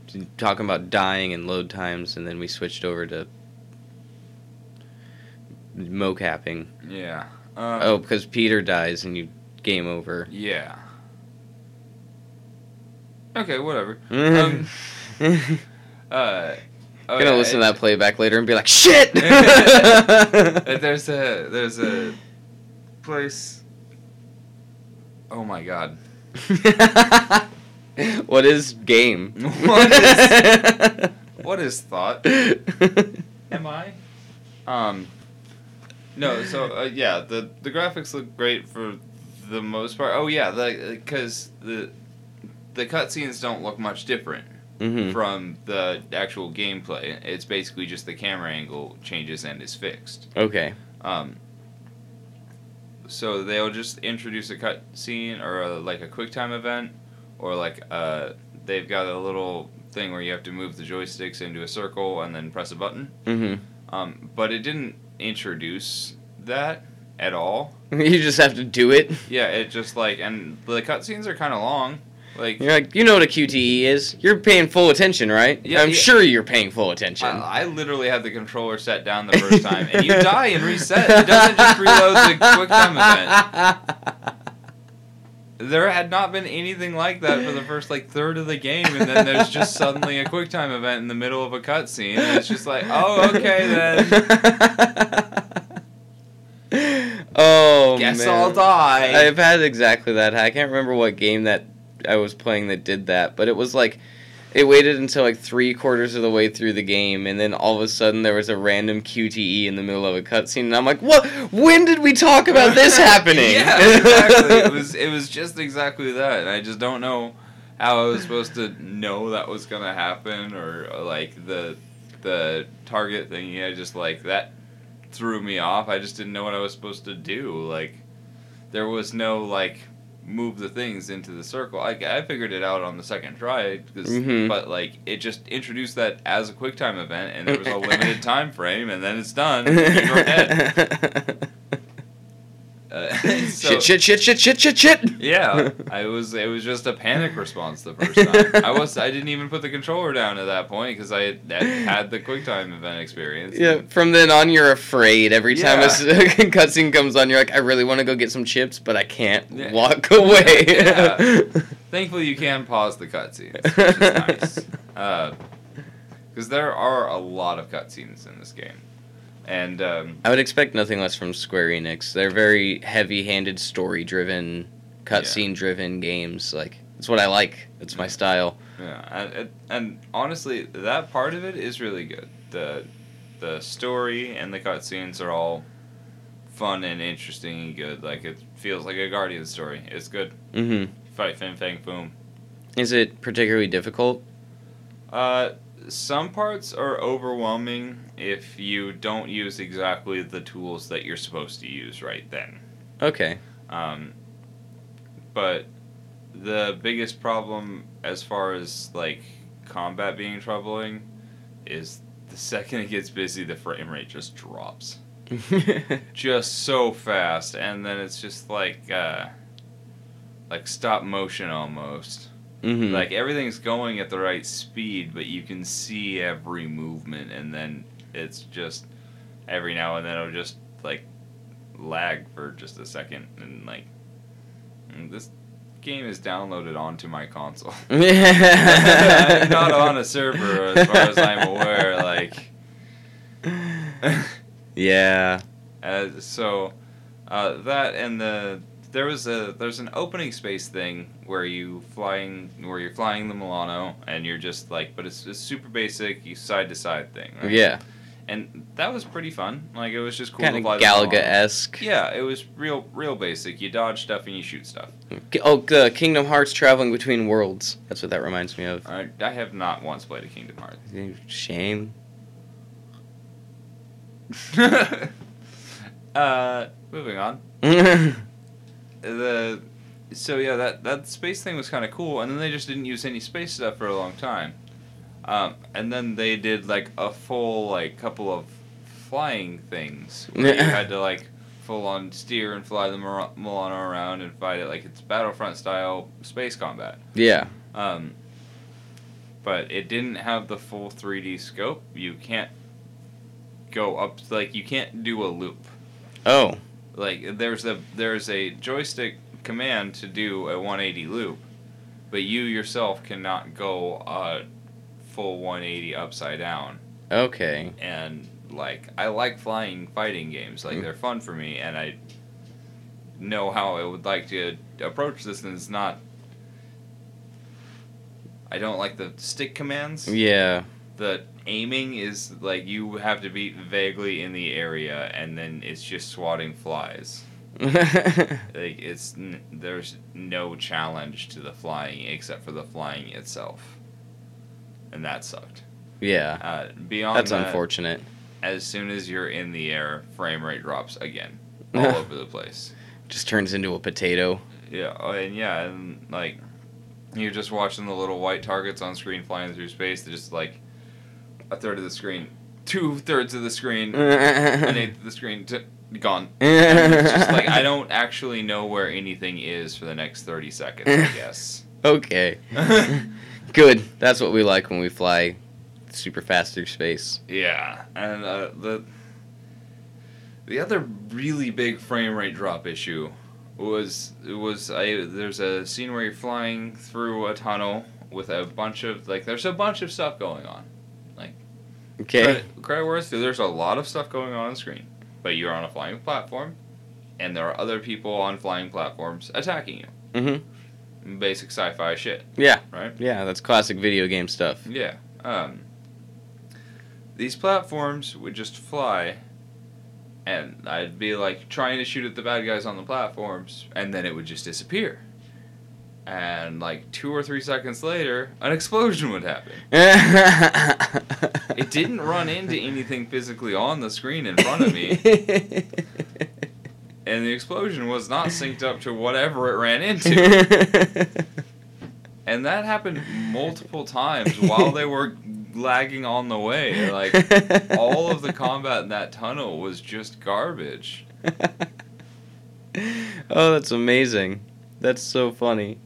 t- talking about dying and load times, and then we switched over to mocapping.
Yeah. Um,
Oh, because Peter dies and you game over.
Yeah. Okay, whatever.
um,
Uh, oh,
gonna
yeah,
listen to that playback later and be like, shit.
There's a there's a place. Oh my god.
what is game?
What is- What is thought? Am I? Um. No, so uh, yeah, the the graphics look great for the most part. Oh yeah, the because the the cutscenes don't look much different
hmm
from the actual gameplay. It's basically just the camera angle changes and is fixed.
Okay.
Um, so they'll just introduce a cut scene or a, like a quick time event, or like uh, they've got a little thing where you have to move the joysticks into a circle and then press a button.
hmm
Um, but it didn't introduce that at all.
You just have to do it.
Yeah, it just like and the cutscenes are kind of long. Like
You're like, you know what a QTE is? You're paying full attention, right?
Yeah,
I'm
yeah.
sure you're paying full attention.
I, I literally had the controller set down the first time, and you die and reset. It doesn't just reload the quick time event. There had not been anything like that for the first like third of the game, and then there's just suddenly a quick time event in the middle of a cutscene, and it's just like, oh, okay then.
oh
Guess
man.
I'll die.
I've had exactly that. I can't remember what game that I was playing that did that, but it was like it waited until like three quarters of the way through the game, and then all of a sudden there was a random QTE in the middle of a cutscene, and I'm like, "What? When did we talk about this happening?"
yeah, exactly. It was it was just exactly that. And I just don't know how I was supposed to know that was gonna happen, or, or like the the target thingy. I just like that threw me off. I just didn't know what I was supposed to do. Like there was no like move the things into the circle. I, I figured it out on the second try, 'cause-
Mhm.
but like it just introduced that as a quick time event, and there was a limited time frame, and then it's done. and You're dead. Uh, so-
shit, shit, shit, shit, shit, shit, shit.
Yeah, I was. It was just a panic response the first time. I was. I didn't even put the controller down at that point because I had, had the quick time event experience.
Yeah, from then on, you're afraid. Every time a
Yeah.
s- cutscene comes on, you're like, I really want to go get some chips, but I can't
Yeah.
walk away.
Yeah. Thankfully, you can pause the cutscenes, which is nice. Because there are a lot of cutscenes in this game, and um,
I would expect nothing less from Square Enix. They're very heavy-handed, story-driven, cutscene-driven games. Like it's what I like. It's my style.
Yeah, and, and- and honestly, that part of it is really good. the The story and the cutscenes are all fun and interesting and good. Like it feels like a Guardian story. It's good.
hmm
Fight Fin Fang Foom.
Is it particularly difficult?
Uh, some parts are overwhelming if you don't use exactly the tools that you're supposed to use right then.
Okay.
Um, but the biggest problem as far as like combat being troubling is the second it gets busy, the frame rate just drops just so fast, and then it's just like uh, like stop motion almost.
Hmm
Like everything's going at the right speed, but you can see every movement, and then it's just every now and then it'll just like lag for just a second, and like mm, this game is downloaded onto my console. Not on a server as far as I'm aware. Like,
yeah.
uh, so uh, that and the there was a there's an opening space thing where you flying where you're flying the Milano and you're just like, but it's a super basic you side to side thing. Right?
Yeah.
and that was pretty fun. Like it was just cool.
Kind of
fly the Milano.
Galaga esque.
Yeah, it was real real basic. You dodge stuff and you shoot stuff.
Oh, the Kingdom Hearts traveling between worlds. That's what that reminds me of.
I, I have not once played a Kingdom Hearts.
Shame.
uh, moving on. The so yeah, that that space thing was kind of cool, and then they just didn't use any space stuff for a long time. Um, and then they did like a full like couple of flying things. Where you had to like full on steer and fly the Mil- Milano around and fight it like it's Battlefront style space combat. Yeah. Um, but it didn't have the full 3D scope. You can't go up like you can't do a loop.
Oh.
Like there's a there's a joystick command to do a 180 loop, but you yourself cannot go a full 180 upside down.
Okay.
And like I like flying fighting games. Like
Mm.
they're fun for me, and I know how I would like to approach this, and it's not. I don't like the stick commands.
Yeah.
The aiming is like you have to be vaguely in the area, and then it's just swatting flies. Like it's n- there's no challenge to the flying except for the flying itself, and that sucked.
yeah.
Uh, beyond
That's
that,
unfortunate.
as soon as you're in the air, frame rate drops again, all over the place.
Just turns into a potato.
Yeah, oh, and yeah, and like you're just watching the little white targets on screen flying through space. They're just like a third of the screen, two thirds of the screen, an eighth of the screen, t- gone. It's just like I don't actually know where anything is for the next thirty seconds. I guess.
okay. Good. That's what we like when we fly super fast through space.
Yeah, and uh, the the other really big frame rate drop issue was was I there's a scene where you're flying through a tunnel with a bunch of like there's a bunch of stuff going on.
Okay.
Credit, credit where it's due, there's a lot of stuff going on on screen, but you're on a flying platform, and there are other people on flying platforms attacking you.
Mm-hmm.
Basic sci-fi shit,
Yeah.
right?
Yeah, that's classic video game stuff.
Yeah. Um, these platforms would just fly, and I'd be like trying to shoot at the bad guys on the platforms, and then it would just disappear. And like two or three seconds later, an explosion would happen. It didn't run into anything physically on the screen in front of me, and the explosion was not synced up to whatever it ran into. And that happened multiple times while they were lagging on the way. Like all of the combat in that tunnel was just garbage.
oh, that's amazing. That's so funny.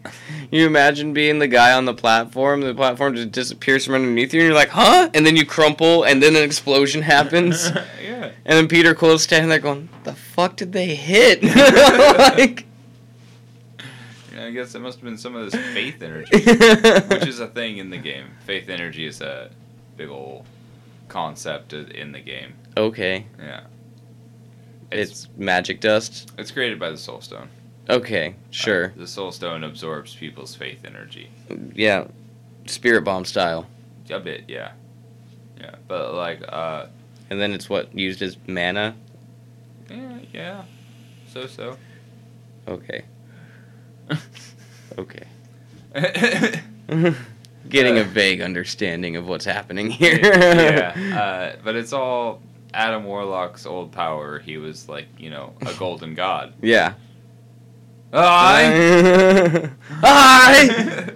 You imagine being the guy on the platform, the platform just disappears from underneath you, and you're like, huh? And then you crumple, and then an explosion happens.
yeah.
And then Peter Quill's standing there going, the fuck did they hit? like,
Yeah, I guess it must have been some of this faith energy, which is a thing in the game. Faith energy is a big old concept in the game.
okay.
Yeah. It's
It's magic dust.
it's created by the Soul Stone.
Okay,
Uh,
sure.
the Soul Stone absorbs people's faith energy.
Yeah. Spirit bomb style.
A bit, yeah. Yeah, but like, uh,
And then it's what used as mana.
yeah, yeah, so so.
Okay. Okay.
yeah,
Getting a
Uh,
vague understanding of what's happening here.
uh, but it's all Adam Warlock's old power. He was like, you know, a golden god.
yeah.
I.
I.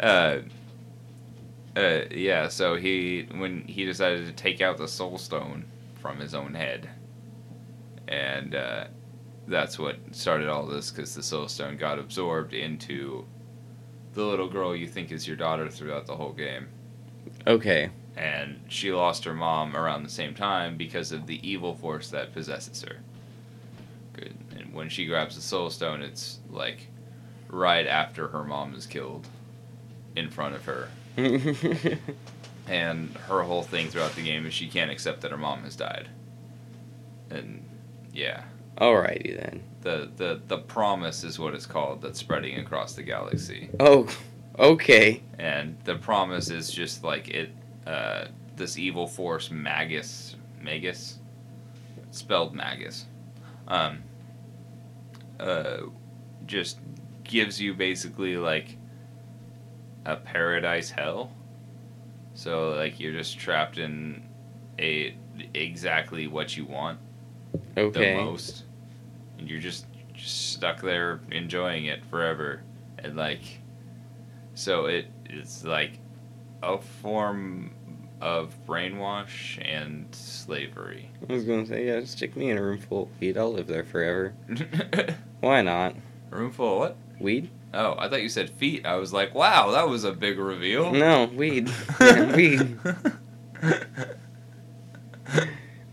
uh, uh, yeah. So he, when he decided to take out the Soul Stone from his own head, and uh, that's what started all this because the Soul Stone got absorbed into the little girl you think is your daughter throughout the whole game,
okay.
and she lost her mom around the same time because of the evil force that possesses her. And when she grabs the Soul Stone, it's like right after her mom is killed in front of her. And her whole thing throughout the game is she can't accept that her mom has died. And yeah,
Alrighty then.
the, the, the promise is what it's called that's spreading across the galaxy.
Oh, okay.
And the promise is just like it, uh, this evil force, Magus, Magus, spelled Magus, um, uh, just gives you basically like a paradise hell. So like you're just trapped in a exactly what you want
Okay.
the most, and you're just, just stuck there enjoying it forever, and like, so it it's like a form of brainwash and slavery.
I was gonna say, yeah, just stick me in a room full of weed. I'll live there forever. Why not?
Room full of what?
Weed?
Oh, I thought you said feet. I was like, wow, that was a big reveal.
No, weed. Yeah, weed.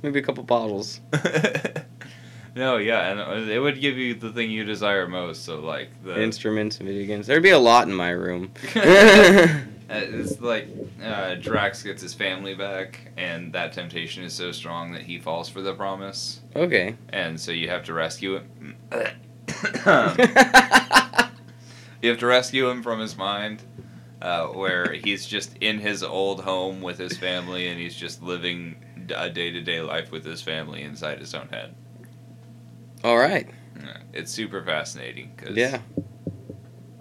Maybe a couple bottles.
no, yeah, and it would give you the thing you desire most. So like the
Instruments and video games. There'd be a lot in my room.
Uh, It's like uh, Drax gets his family back, and that temptation is so strong that he falls for the promise,
okay.
and so you have to rescue him. you have to rescue him from his mind, uh, where he's just in his old home with his family, and he's just living a day to day life with his family inside his own head.
All right.
Yeah, It's super fascinating because
Yeah.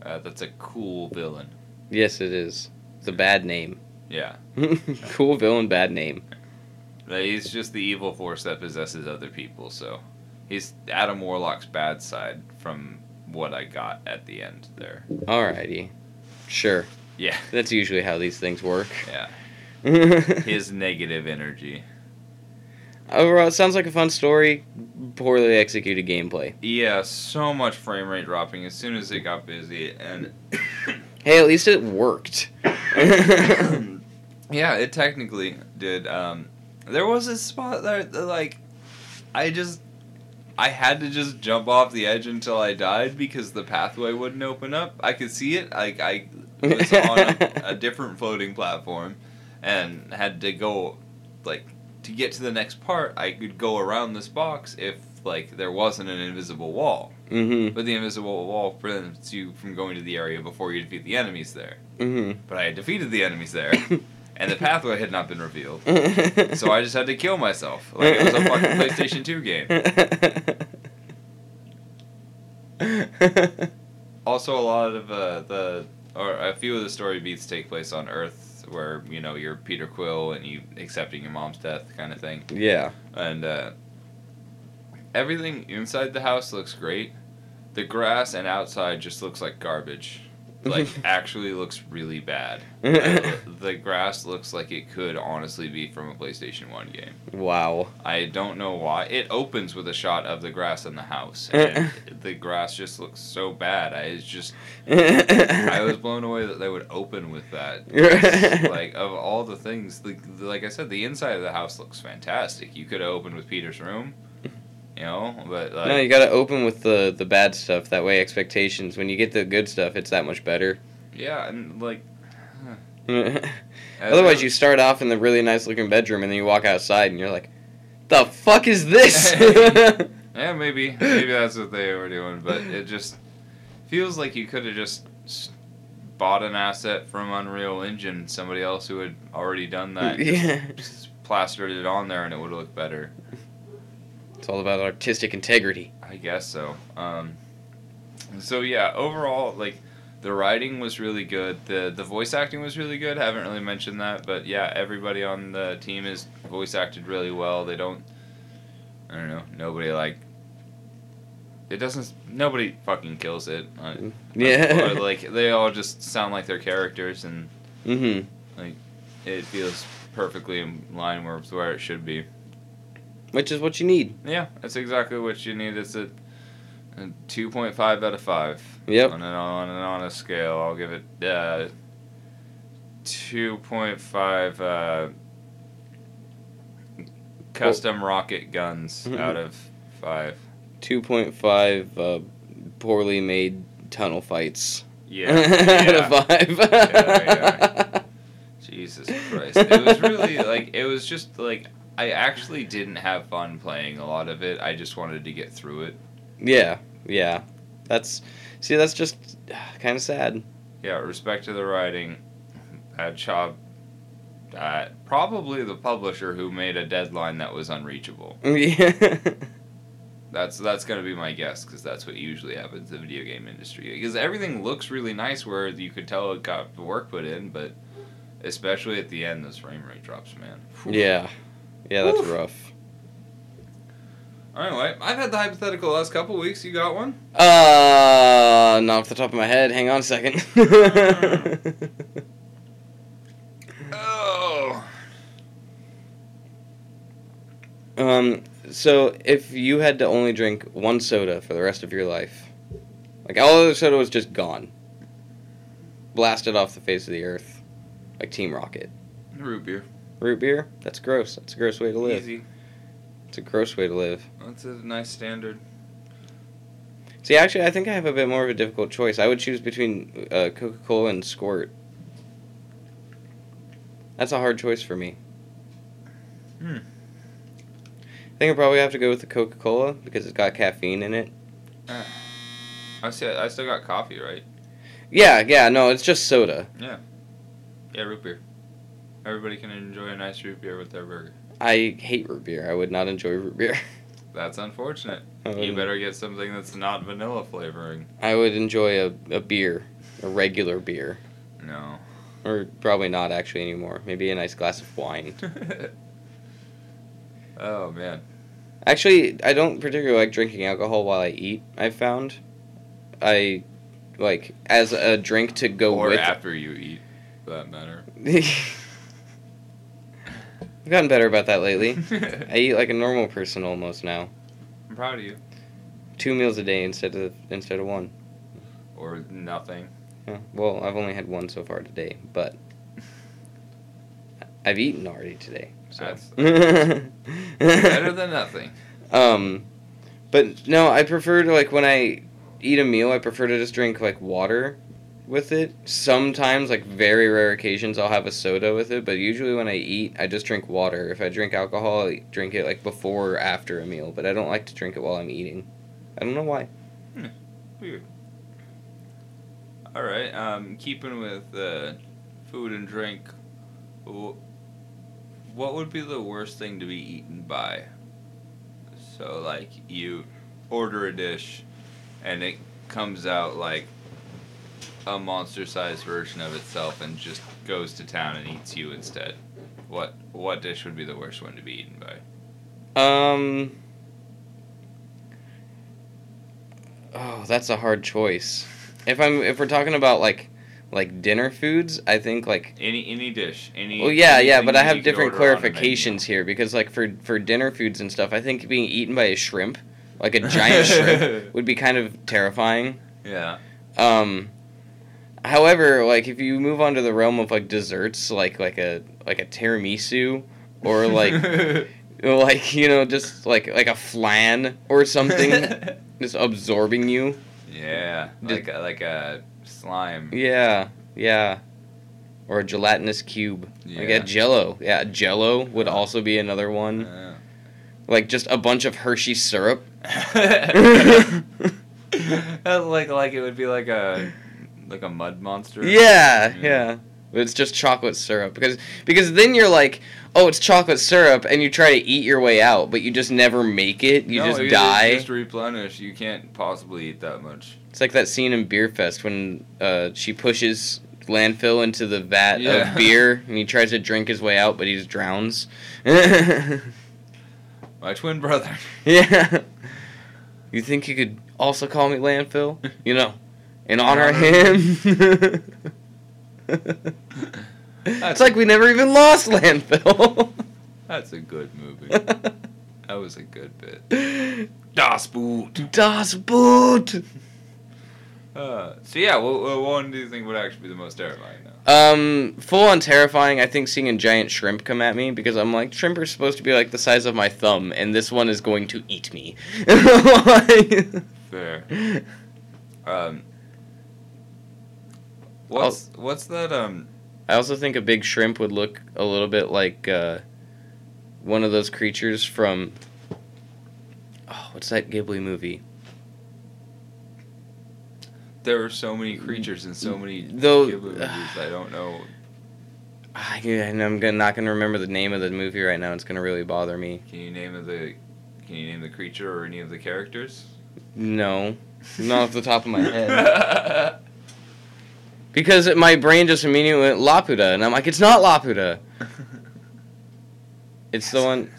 uh, that's a cool villain.
Yes, it is. It's a bad name.
Yeah.
cool villain, bad name.
He's just the evil force that possesses other people, so he's Adam Warlock's bad side from what I got at the end there.
Alrighty. Sure.
Yeah,
That's usually how these things work.
yeah. His negative energy.
Overall, it sounds like a fun story. Poorly executed gameplay.
Yeah, so much frame rate dropping as soon as it got busy, and
Hey, at least it worked.
yeah, it technically did. Um, there was a spot there that like I just I had to just jump off the edge until I died because the pathway wouldn't open up. I could see it. Like I was on a, a different floating platform and had to go like to get to the next part. I could go around this box if like there wasn't an invisible wall.
mm-hmm.
But the invisible wall prevents you from going to the area before you defeat the enemies there.
Mm-hmm.
But I had defeated the enemies there, and the pathway had not been revealed. So I just had to kill myself, like it was a fucking PlayStation 2 game. Also, a lot of uh, the, or a few of the story beats take place on Earth, where you know you're Peter Quill and you accepting your mom's death, kind of thing.
yeah.
And uh, everything inside the house looks great. The grass and outside just looks like garbage. Like actually looks really bad. The grass looks like it could honestly be from a PlayStation One game.
wow.
I don't know why. It opens with a shot of the grass in the house, and the grass just looks so bad. I just I was blown away that they would open with that. like of all the things, like like I said, the inside of the house looks fantastic. You could have opened with Peter's room, you know, but like,
no, you gotta open with the the bad stuff. That way, expectations. When you get the good stuff, it's that much better.
yeah, and like
Otherwise, you start off in the really nice looking bedroom, and then you walk outside, and you're like, "The fuck is this?"
Yeah, maybe maybe that's what they were doing, but it just feels like you could have just bought an asset from Unreal Engine, somebody else who had already done that,
yeah,
just plastered it on there, and it would have looked better.
It's all about artistic integrity.
I guess so. Um, so yeah, overall, like the writing was really good. the The voice acting was really good. I haven't really mentioned that, but yeah, everybody on the team is voice acted really well. They don't. I don't know. Nobody like. It doesn't. Nobody fucking kills it. Uh,
Yeah.
or, like they all just sound like their characters, and
mm-hmm.
it feels perfectly in line with where it should be.
Which is what you need.
Yeah, that's exactly what you need. It's a, a two point five out of five.
Yep.
On an on an honest scale, I'll give it uh, two point five uh, custom rocket guns
Mhm.
out of five.
Two point five uh, poorly made tunnel fights.
Yeah.
out
yeah.
of five.
Yeah, Jesus Christ! It was really like it was just like I actually didn't have fun playing a lot of it. I just wanted to get through it.
yeah, yeah. That's see, that's just kind of sad.
Yeah, respect to the writing. Bad job. Uh, probably the publisher who made a deadline that was unreachable.
Yeah.
That's that's gonna be my guess because that's what usually happens in the video game industry. Because everything looks really nice where you could tell it got the work put in, but especially at the end, those frame rate drops, man. Whew.
yeah, yeah. That's
Oof.
rough.
Anyway, I've had the hypothetical last couple weeks. You got one?
Uh, not off the top of my head. Hang on a second.
Oh.
um, so if you had to only drink one soda for the rest of your life, like all other soda was just gone, blasted off the face of the earth, like Team Rocket.
Root beer.
Root beer? That's gross. That's a gross way to live.
Easy.
It's a gross way to live.
That's a nice standard.
See, actually, I think I have a bit more of a difficult choice. I would choose between uh, Coca Cola and Squirt. That's a hard choice for me.
Hmm.
I think I probably have to go with the Coca Cola because it's got caffeine in it.
I still, I still got coffee, right?
Yeah, yeah, no, it's just soda.
Yeah. Yeah, root beer. Everybody can enjoy a nice root beer with their burger.
I hate root beer. I would not enjoy root beer.
That's unfortunate.
I
You better get something that's not vanilla flavoring.
I would enjoy a, a beer, a regular beer.
No.
Or probably not actually anymore. Maybe a nice glass of wine.
oh man.
Actually, I don't particularly like drinking alcohol while I eat. I've found, I like as a drink to go
or
with.
after you eat, for that matter.
I've gotten better about that lately. I eat like a normal person almost now.
I'm proud of you.
Two meals a day instead of instead of one.
Or nothing.
Yeah. Well, I've only had one so far today, but I've eaten already today. So.
That's better than nothing.
Um, but no, I prefer to like when I eat a meal, I prefer to just drink like water with it. Sometimes, like very rare occasions, I'll have a soda with it. But usually, when I eat, I just drink water. If I drink alcohol, I drink it like before or after a meal. But I don't like to drink it while I'm eating. I don't know why.
Weird. All right. Um, keeping with uh, food and drink, what would be the worst thing to be eaten by? So, like, you order a dish, and it comes out like a monster-sized version of itself, and just goes to town and eats you instead. What what dish would be the worst one to be eaten by?
Um. Oh, that's a hard choice. If I'm if we're talking about like like dinner foods, I think like
Any any dish, any.
well yeah yeah, but I have different
order on a
clarifications here because like for for dinner foods and stuff, I think being eaten by a shrimp, like a giant shrimp, would be kind of terrifying.
Yeah.
Um, however, like if you move on to the realm of like desserts, like like a like a tiramisu, or like like you know just like like a flan or something, just absorbing you.
yeah, like a, like a slime.
Yeah, yeah. Or a gelatinous cube. Like
Yeah.
a Jello. Yeah, Jello would also be another one.
Yeah.
Like just a bunch of Hershey syrup.
like like it would be like a like a mud monster.
Yeah, yeah. But it's just chocolate syrup because because then you're like, oh, it's chocolate syrup, and you try to eat your way out, but you just never make it. You
no,
just
it-
die.
It's just replenish. You can't possibly eat that much.
It's like that scene in Beerfest when uh, she pushes landfill into the vat
Yeah.
of beer, and he tries to drink his way out, but he just drowns.
My twin brother. Yeah.
You think you could also call me landfill? You know, in honor of him. it's like we never even lost landfill.
That's a good movie. that was a good bit. Das Boot.
Das Boot.
Uh, so yeah, what, what one do you think would actually be the most terrifying now?
Um, full on terrifying. I think seeing a giant shrimp come at me because I'm like shrimp are supposed to be like the size of my thumb, and this one is going to eat me.
Fair. Um, what's what's that? Um,
I also think a big shrimp would look a little bit like uh, one of those creatures from. Oh, what's that Ghibli movie?
there are so many creatures and so many
Though-
Ghibli movies. I don't know.
I, I'm gonna, not gonna remember the name of the movie right now. It's gonna really bother me.
Can you name the? Can you name the creature or any of the characters?
No, not off the top of my head. Because my brain just immediately went Laputa, and I'm like, it's not Laputa. It's the one.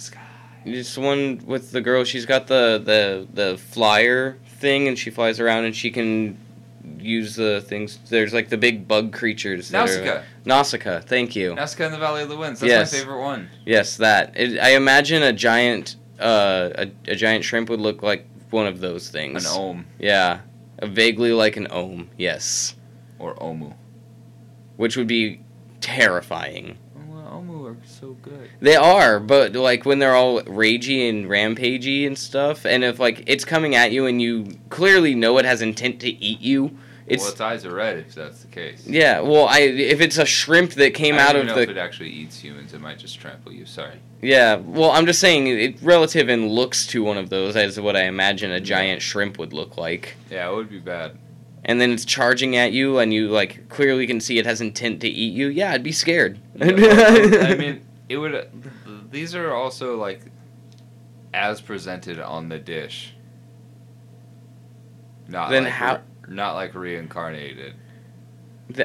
It's the one with the girl. She's got the the the flyer thing, and she flies around, and she can use the things. There's like the big bug creatures. that are-
Nausicaa.
Nausicaa. Thank you.
Nausicaa in the Valley of the Winds. That's
Yes.
my favorite one.
Yes, that. It, I imagine a giant uh a, a giant shrimp would look like one of those things. An.
Om
Yeah, a vaguely like an ohm. Yes,
or Ohmu.
which would be terrifying.
Well, Ohmu are so good.
They are, but like when they're all ragey and rampagey and stuff, and if like it's coming at you and you clearly know it has intent to eat you, it's
well, its eyes are red if that's the case.
yeah. Well, I if it's a shrimp that came out of
know
the
if it actually eats humans. It might just trample you. Sorry.
yeah. Well, I'm just saying it relative in looks to one of those as what I imagine a giant shrimp would look like.
Yeah, it would be bad.
And then it's charging at you, and you like clearly can see it has intent to eat you. Yeah, I'd be scared.
I mean, it would. These are also like as presented on the dish. Not
Then
like
how-
re- not like reincarnated.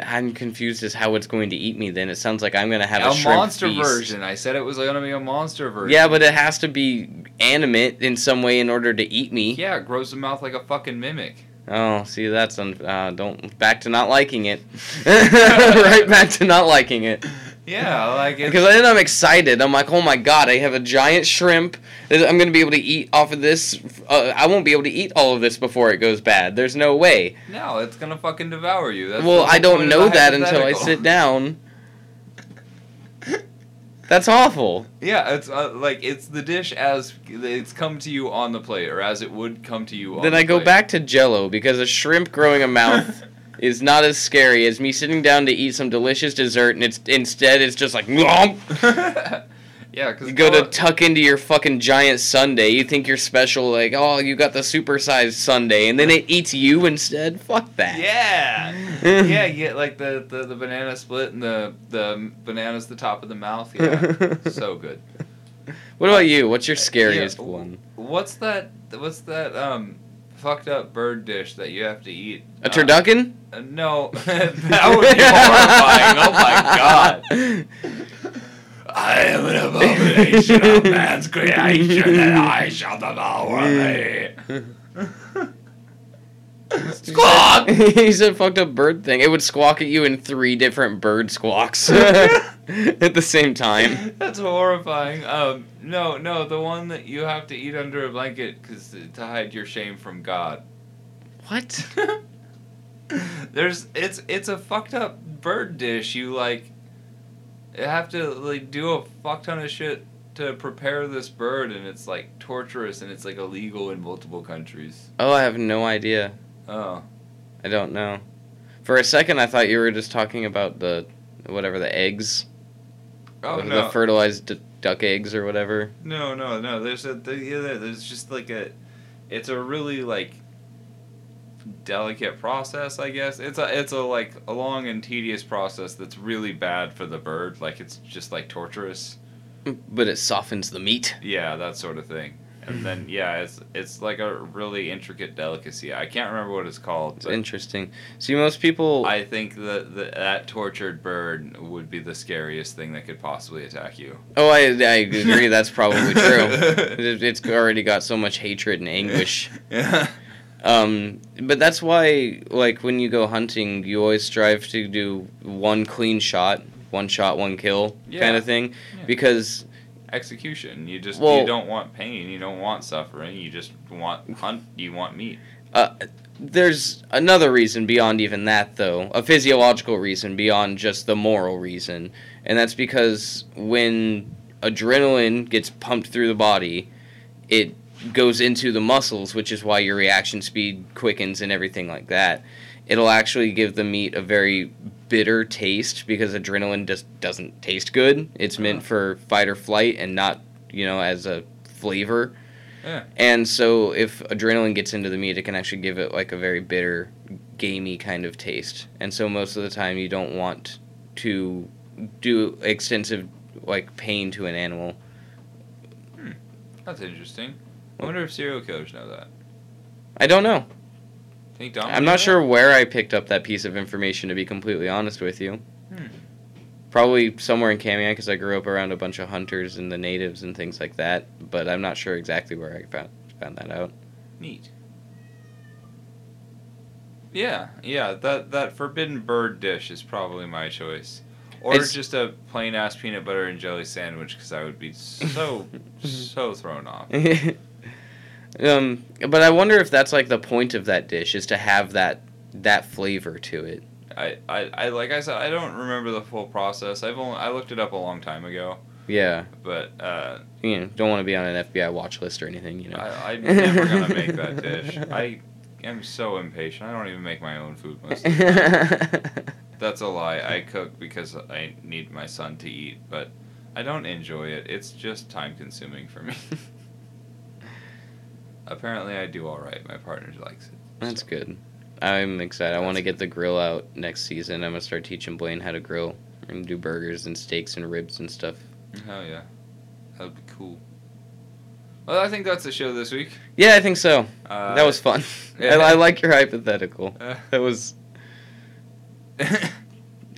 I'm confused as how it's going to eat me. Then it sounds like I'm gonna have a,
a monster
feast.
version. I said it was gonna be a monster version.
Yeah, but it has to be animate in some way in order to eat me.
yeah, it grows a mouth like a fucking mimic.
Oh, see, that's un- uh, don't back to not liking it. right back to not liking it.
Yeah, I like
Because then I'm excited. I'm like, oh my god, I have a giant shrimp. I'm gonna be able to eat off of this. Uh, I won't be able to eat all of this before it goes bad. There's no way.
no, it's gonna fucking devour you. That's
well, I don't know that until I sit down. That's awful.
Yeah, it's uh, like it's the dish as it's come to you on the plate, or as it would come to you. on
Then
the
I go
plate.
back to Jello because a shrimp growing a mouth is not as scary as me sitting down to eat some delicious dessert, and it's instead it's just like.
yeah, because
you go to tuck into your fucking giant sundae. You think you're special, like oh you got the supersized sundae, and then it eats you instead. Fuck that.
Yeah, yeah, you get like the, the, the banana split and the the bananas the top of the mouth. Yeah, so good.
What about you? What's your scariest
Yeah.
one?
What's that? What's that? Um, fucked up bird dish that you have to eat?
A turducken?
Uh, no, that would be horrifying. Oh my god! I am an abomination of man's creation, and I shall devour thee. Squawk!
he said fucked up bird thing. It would squawk at you in three different bird squawks at the same time.
That's horrifying. Um, no, no, the one that you have to eat under a blanket because to hide your shame from God.
What?
There's it's it's a fucked up bird dish. You like you have to like do a fuck ton of shit to prepare this bird, and it's like torturous and it's like illegal in multiple countries.
Oh, I have no idea.
Oh,
I don't know. For a second, I thought you were just talking about the whatever the eggs,
oh
the
no,
fertilized d- duck eggs or whatever.
no, no, no. There's a the, yeah, there's just like a, it's a really like delicate process, I guess. It's a it's a like a long and tedious process that's really bad for the bird. Like it's just like torturous.
But it softens the meat.
Yeah, that sort of thing. And then hmm. yeah, it's it's like a really intricate delicacy. I can't remember what it's called.
It's interesting. See, most people.
I think that that tortured bird would be the scariest thing that could possibly attack you.
oh, I, I agree. That's probably true. It, it's already got so much hatred and anguish.
Yeah.
Um, but that's why, like, when you go hunting, you always strive to do one clean shot, one shot, one kill kind of thing,
Yeah.
because
Execution. You just
Well-
you don't want pain. You don't want suffering. You just want hunt. You want meat.
uh, there's another reason beyond even that, though, a physiological reason beyond just the moral reason, and that's because when adrenaline gets pumped through the body, it goes into the muscles, which is why your reaction speed quickens and everything like that. It'll actually give the meat a very bitter taste because adrenaline just doesn't taste good. It's meant
Oh.
for fight or flight and not, you know, as a flavor.
Yeah.
And so if adrenaline gets into the meat, it can actually give it like a very bitter, gamey kind of taste. And so most of the time you don't want to do extensive like pain to an animal. Hmm.
That's interesting. I wonder if serial killers know that.
I don't know.
Think Dom
I'm not
that?
sure where I picked up that piece of information to be completely honest with you.
Hmm.
Probably somewhere in Kamiah because I grew up around a bunch of hunters and the natives and things like that, but I'm not sure exactly where I found found that out.
Neat. Yeah, yeah. That that forbidden bird dish is probably my choice, or
It's-
just a plain ass peanut butter and jelly sandwich because I would be so so thrown off.
um, but I wonder if that's like the point of that dish is to have that that flavor to it.
I, I, I like I said I don't remember the full process. I've only I looked it up a long time ago,
Yeah,
but uh,
you know, don't want to be on an FBI watch list or anything, you know.
I, I'm never gonna make that dish. I am so impatient. I don't even make my own food most of the time. That's a lie. I cook because I need my son to eat, but I don't enjoy it. It's just time consuming for me. Apparently, I do all right. My partner likes it.
That's
so.
good. I'm excited. I want to get the grill out next season. I'm gonna start teaching Blaine how to grill and do burgers and steaks and ribs and stuff.
Hell yeah, that would be cool. Well, I think that's the show this week.
Yeah, I think so.
Uh,
that was fun.
yeah.
I, I like your hypothetical.
Uh,
That was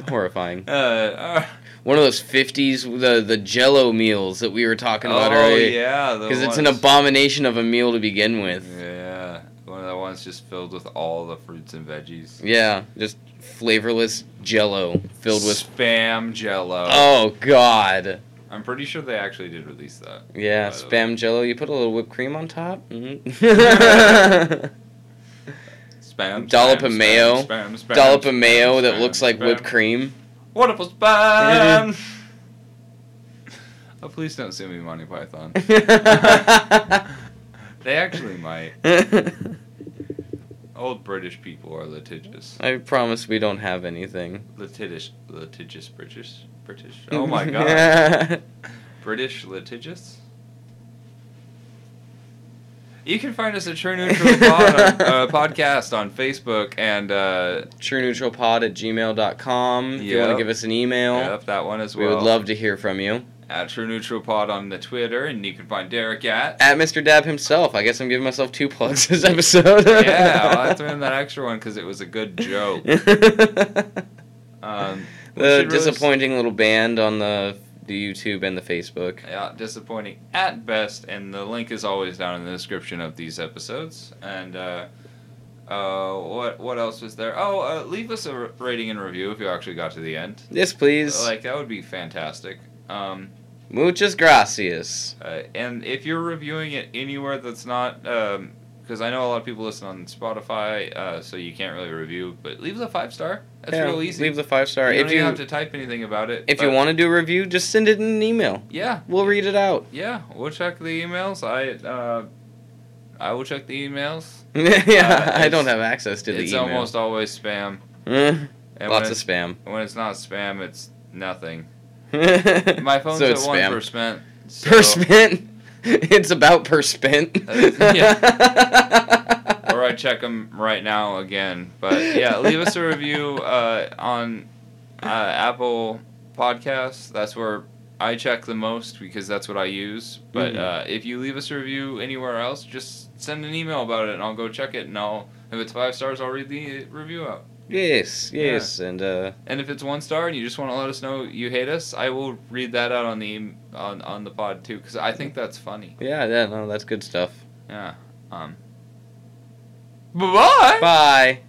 horrifying.
uh,
One of those '50s the the Jello meals that we were talking about
oh
earlier.
yeah,
Because it's an abomination of a meal to begin with.
Yeah, one of the ones just filled with all the fruits and veggies.
Yeah, just flavorless Jello filled with.
spam Jello.
Oh God.
I'm pretty sure they actually did release that.
Yeah, spam Jello. You put a little whipped cream on top. Mm-hmm.
Spam.
Dollop
spam,
of mayo.
Spam, spam,
Dollop of mayo that looks like whipped cream.
Wonderful spam. oh, please don't sue me, Monty Python. They actually might. Old British people are litigious.
I promise we don't have anything.
Litigious. Litigious British. British. Oh my god. British litigious? You can find us at True Neutral Pod, uh, Podcast on Facebook and uh,
Pod at gmail.com. If you want to give us an email,
yep, that one as well.
we would love to hear from you.
at True Neutral Pod on the Twitter, and you can find Derek at.
At Mr. Dab himself. I guess I'm giving myself two plugs this episode.
yeah, I'll have to in that extra one because it was a good joke. Um,
the
should really
disappointing little band on the the YouTube and the Facebook.
Yeah, disappointing at best, and the link is always down in the description of these episodes. And uh, Uh, what what else was there? Oh, uh, leave us a rating and review if you actually got to the end.
Yes, please.
Like that would be fantastic. Um,
Muchas gracias.
uh, and if you're reviewing it anywhere that's not, because I know a lot of people listen on Spotify, uh, so you can't really review, but leave the five star. That's
Yeah,
real easy.
Leave the five star.
you
if
don't
you
even have to type anything about it.
if you want to do a review, just send it in an email.
yeah,
We'll read it out.
yeah, we'll check the emails. I uh, I will check the emails.
yeah,
Uh,
I don't have access to the emails.
it's
email.
almost always spam. And
Lots of spam.
when it's not spam, it's nothing.
My
phone's
so
at one
spam.
percent.
per spent. It's about per spent.
or I check them right now again. But yeah, leave us a review uh, on uh, Apple Podcasts. That's where I check the most because that's what I use. But
Mhm.
uh, if you leave us a review anywhere else, just send an email about it, and I'll go check it. And I'll, if it's five stars, I'll read the review out.
Yes, yes, and uh,
And if it's one star and you just want to let us know you hate us, I will read that out on the on on the pod too because I think that's funny.
yeah, yeah, no, that's good stuff.
Yeah. Um. Bye bye.
Bye.